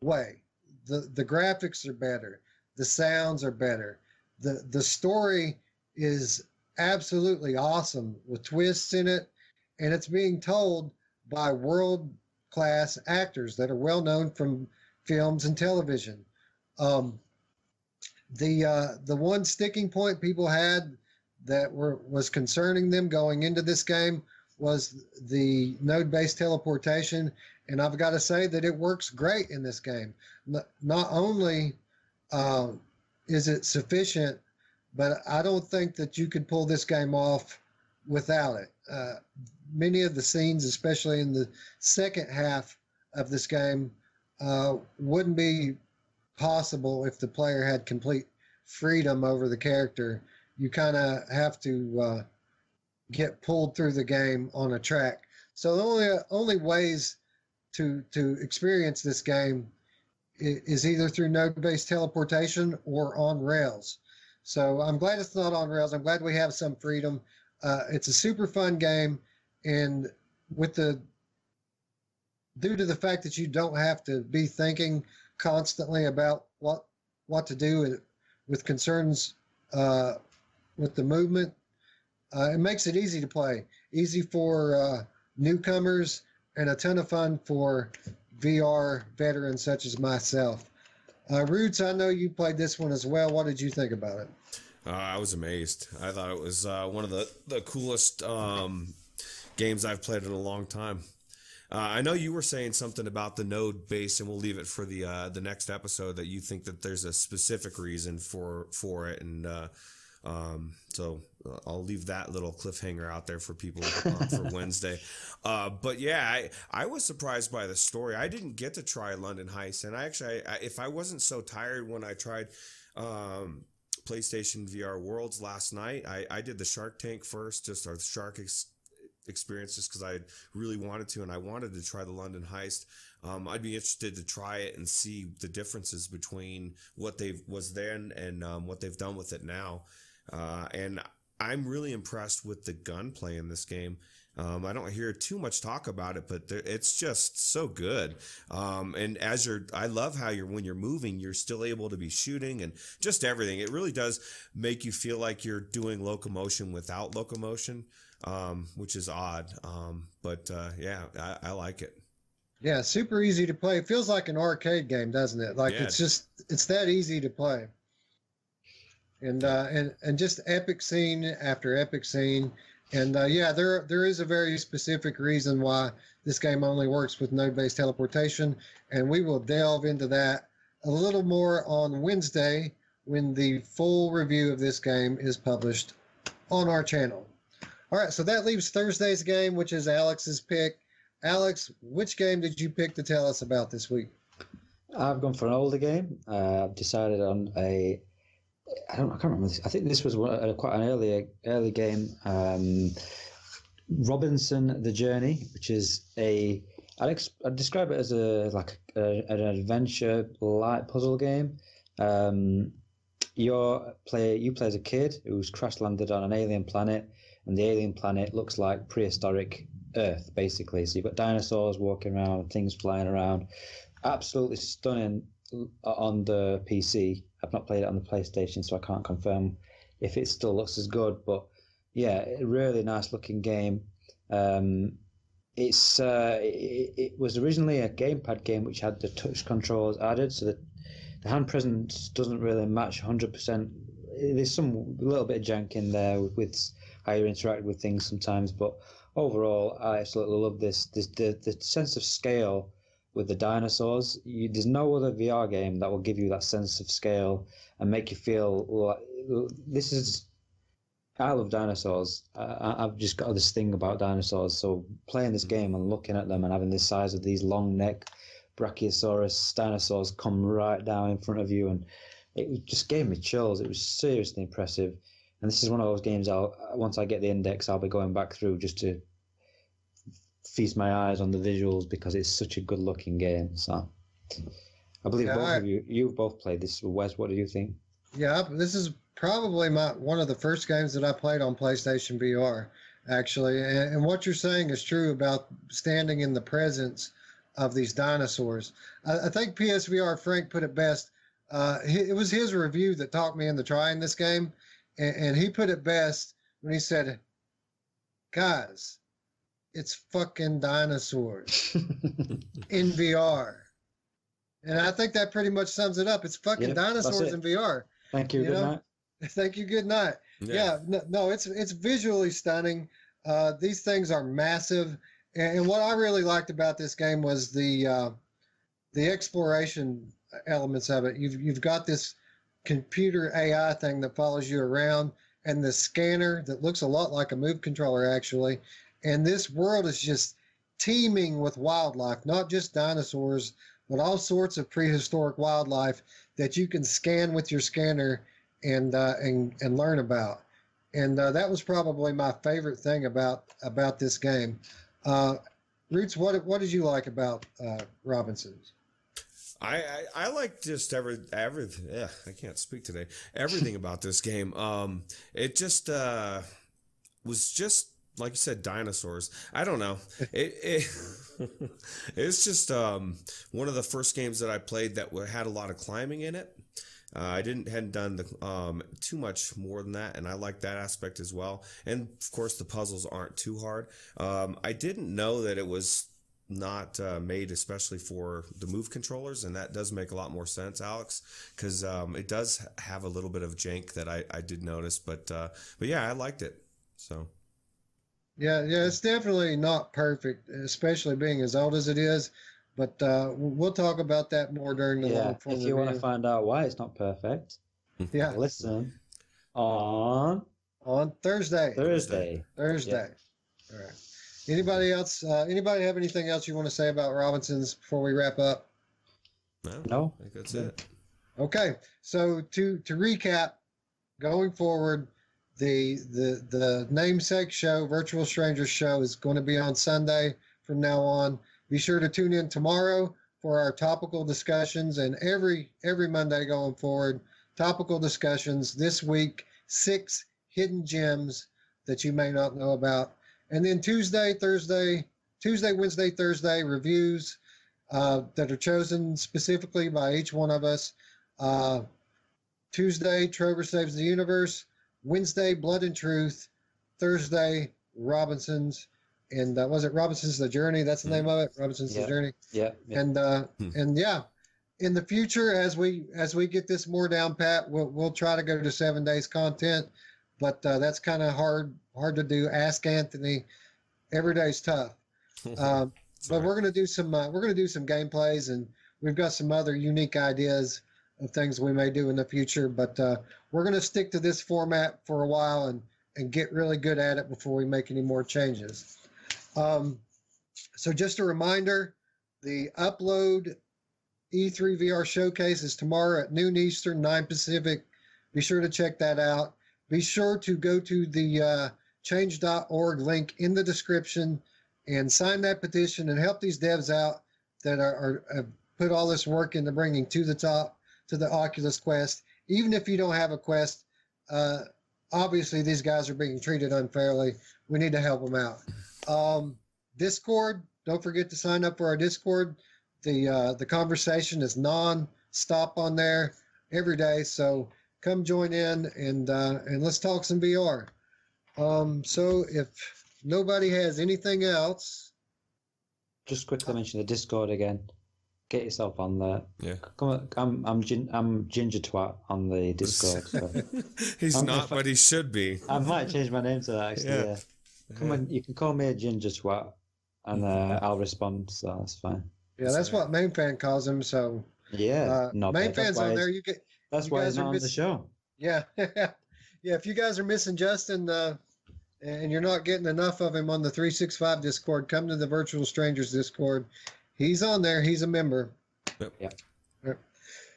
way. The the graphics are better, the sounds are better, the the story is absolutely awesome with twists in it, and it's being told by world class actors that are well known from films and television. Um, the uh, the one sticking point people had that were was concerning them going into this game was the node based teleportation and I've got to say that it works great in this game. Not only uh, is it sufficient, but I don't think that you could pull this game off without it. Uh, many of the scenes, especially in the second half of this game, uh, wouldn't be possible if the player had complete freedom over the character. You kind of have to uh, get pulled through the game on a track. So the only only ways to to experience this game is either through node-based teleportation or on Rails. So I'm glad it's not on Rails. I'm glad we have some freedom. Uh, it's a super fun game, and with the due to the fact that you don't have to be thinking constantly about what what to do with concerns uh, with the movement, uh, it makes it easy to play, easy for uh, newcomers and a ton of fun for VR veterans such as myself. Uh, Roots, I know you played this one as well. What did you think about it? Uh, I was amazed. I thought it was uh, one of the the coolest um, games I've played in a long time. Uh, I know you were saying something about the node base, and we'll leave it for the the next episode. That you think that there's a specific reason for for it, and um, so uh, I'll leave that little cliffhanger out there for people uh, for Wednesday. Uh, but yeah, I, I was surprised by the story. I didn't get to try London Heist, and I actually, I, if I wasn't so tired when I tried um, PlayStation VR Worlds last night, I, I did the Shark Tank first, just our Shark ex- experience, just because I really wanted to, and I wanted to try the London Heist. Um, I'd be interested to try it and see the differences between what they've was then and um, what they've done with it now. Uh, and I'm really impressed with the gunplay in this game. Um, I don't hear too much talk about it, but it's just so good. Um, and as you're, I love how you're when you're moving, you're still able to be shooting and just everything. It really does make you feel like you're doing locomotion without locomotion, um, which is odd. Um, but uh, yeah, I, I, like it. Yeah, super easy to play. It feels like an arcade game, doesn't it? Like yeah. it's just it's that easy to play and uh, and and just epic scene after epic scene. And uh, yeah, there there is a very specific reason why this game only works with node-based teleportation, and we will delve into that a little more on Wednesday when the full review of this game is published on our channel. All right, so that leaves Thursday's game, which is Alex's pick. Alex, which game did you pick to tell us about this week? I've gone for an older game. Uh, I've decided on a I don't. I can't remember. This. I think this was a, quite an early early game. Um, Robinson: The Journey, which is a I'd, I'd describe it as a like a, an adventure light puzzle game. Um, you play you play as a kid who's crash landed on an alien planet, and the alien planet looks like prehistoric Earth, basically. So you've got dinosaurs walking around, things flying around. Absolutely stunning on the PC. I've not played it on the PlayStation, so I can't confirm if it still looks as good. But yeah, really nice looking game. Um, it's uh, it, it, was originally a gamepad game which had the touch controls added, so the the hand presence doesn't really match 100%. There's some little bit of jank in there with, with how you interact with things sometimes, but overall, I absolutely love this. this the, the sense of scale with the dinosaurs. You, there's no other VR game that will give you that sense of scale and make you feel like this is. I love dinosaurs. I, I've just got this thing about dinosaurs. So playing this game and looking at them and having the size of these long neck Brachiosaurus dinosaurs come right down in front of you, and it just gave me chills. It was seriously impressive. And this is one of those games. I'll once I get the index, I'll be going back through just to feast my eyes on the visuals because it's such a good looking game. So I believe yeah, both I, of you you've both played this. Wes, what do you think? Yeah, this is probably my one of the first games that I played on PlayStation VR. Actually, and, and what you're saying is true about standing in the presence of these dinosaurs. I, I think PSVR Frank put it best. Uh, it was his review that talked me into trying this game, and, and he put it best when he said, "Guys, it's fucking dinosaurs in VR." And I think that pretty much sums it up. It's fucking yep, dinosaurs in VR. Thank you. you good know? night. Thank you. Good night. Yeah. yeah no, no, it's it's visually stunning. Uh, these things are massive and what I really liked about this game was the uh, the exploration elements of it. You've you've got this computer AI thing that follows you around, and the scanner that looks a lot like a move controller actually. And this world is just teeming with wildlife, not just dinosaurs, but all sorts of prehistoric wildlife that you can scan with your scanner and uh, and and learn about. And uh, that was probably my favorite thing about about this game. Uh, Roots, what what did you like about uh, Robinsons? I, I, I like just every every yeah I can't speak today everything about this game. Um, it just uh, was just like you said dinosaurs. I don't know. It, it it's just um, one of the first games that I played that had a lot of climbing in it. Uh, I didn't hadn't done the, um, too much more than that, and I like that aspect as well. And of course, the puzzles aren't too hard. Um, I didn't know that it was not uh, made especially for the move controllers, and that does make a lot more sense, Alex, because um, it does have a little bit of jank that I, I did notice. But uh, but yeah, I liked it. So. Yeah, yeah, it's definitely not perfect, especially being as old as it is. But uh, we'll talk about that more during the yeah. If you want to find out why it's not perfect, yeah, listen on on Thursday. Thursday. Thursday. All right. Anybody else? Uh, anybody have anything else you want to say about Robinsons before we wrap up? No, no. I think that's it. Okay, so to to recap, going forward, the the the namesake show, Virtual Strangers show, is going to be on Sunday from now on. Be sure to tune in tomorrow for our topical discussions and every every Monday going forward, topical discussions. This week, six hidden gems that you may not know about. And then Tuesday, Thursday, Tuesday, Wednesday, Thursday reviews uh, that are chosen specifically by each one of us. Uh, Tuesday, Trover Saves the Universe. Wednesday, Blood and Truth. Thursday, Robinsons and uh, was it Robinson's The Journey? That's the name of it. Robinson's yeah. The Journey. Yeah. yeah. And uh, hmm. and yeah, in the future, as we as we get this more down pat, we'll we'll try to go to seven days content, but uh, that's kind of hard hard to do. Ask Anthony. Every day's tough. Um, but we're gonna do some uh, we're gonna do some gameplays, and we've got some other unique ideas of things we may do in the future. But uh, we're gonna stick to this format for a while and and get really good at it before we make any more changes. Um, so just a reminder, the upload E3 VR showcase is tomorrow at noon Eastern, 9 Pacific. Be sure to check that out. Be sure to go to the uh, change.org link in the description and sign that petition and help these devs out that are, are have put all this work into bringing to the top to the Oculus Quest. Even if you don't have a Quest, uh, obviously these guys are being treated unfairly. We need to help them out. Um, Discord, don't forget to sign up for our Discord. The uh, the conversation is non-stop on there every day, so come join in and uh, and let's talk some VR. Um, so if nobody has anything else, just quickly mention the Discord again. Get yourself on there. Yeah. Come on, I'm I'm gin, I'm ginger twat on the Discord. So. He's I'm not, but he should be. I might change my name to that actually. Yeah. yeah. Come yeah. on, you can call me a ginger twat, and uh, I'll respond. So that's fine. Yeah, that's what main fan calls him. So yeah, uh, no, main fans on there. You get. That's you why he's not on the show. Yeah, yeah. If you guys are missing Justin, uh, and you're not getting enough of him on the 365 Discord, come to the Virtual Strangers Discord. He's on there. He's a member. Yep. yep.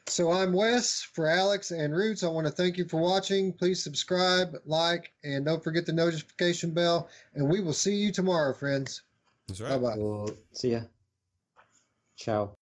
So I'm Wes for Alex and Roots. I want to thank you for watching. Please subscribe, like, and don't forget the notification bell. And we will see you tomorrow, friends. That's right. Bye bye. We'll see ya. Ciao.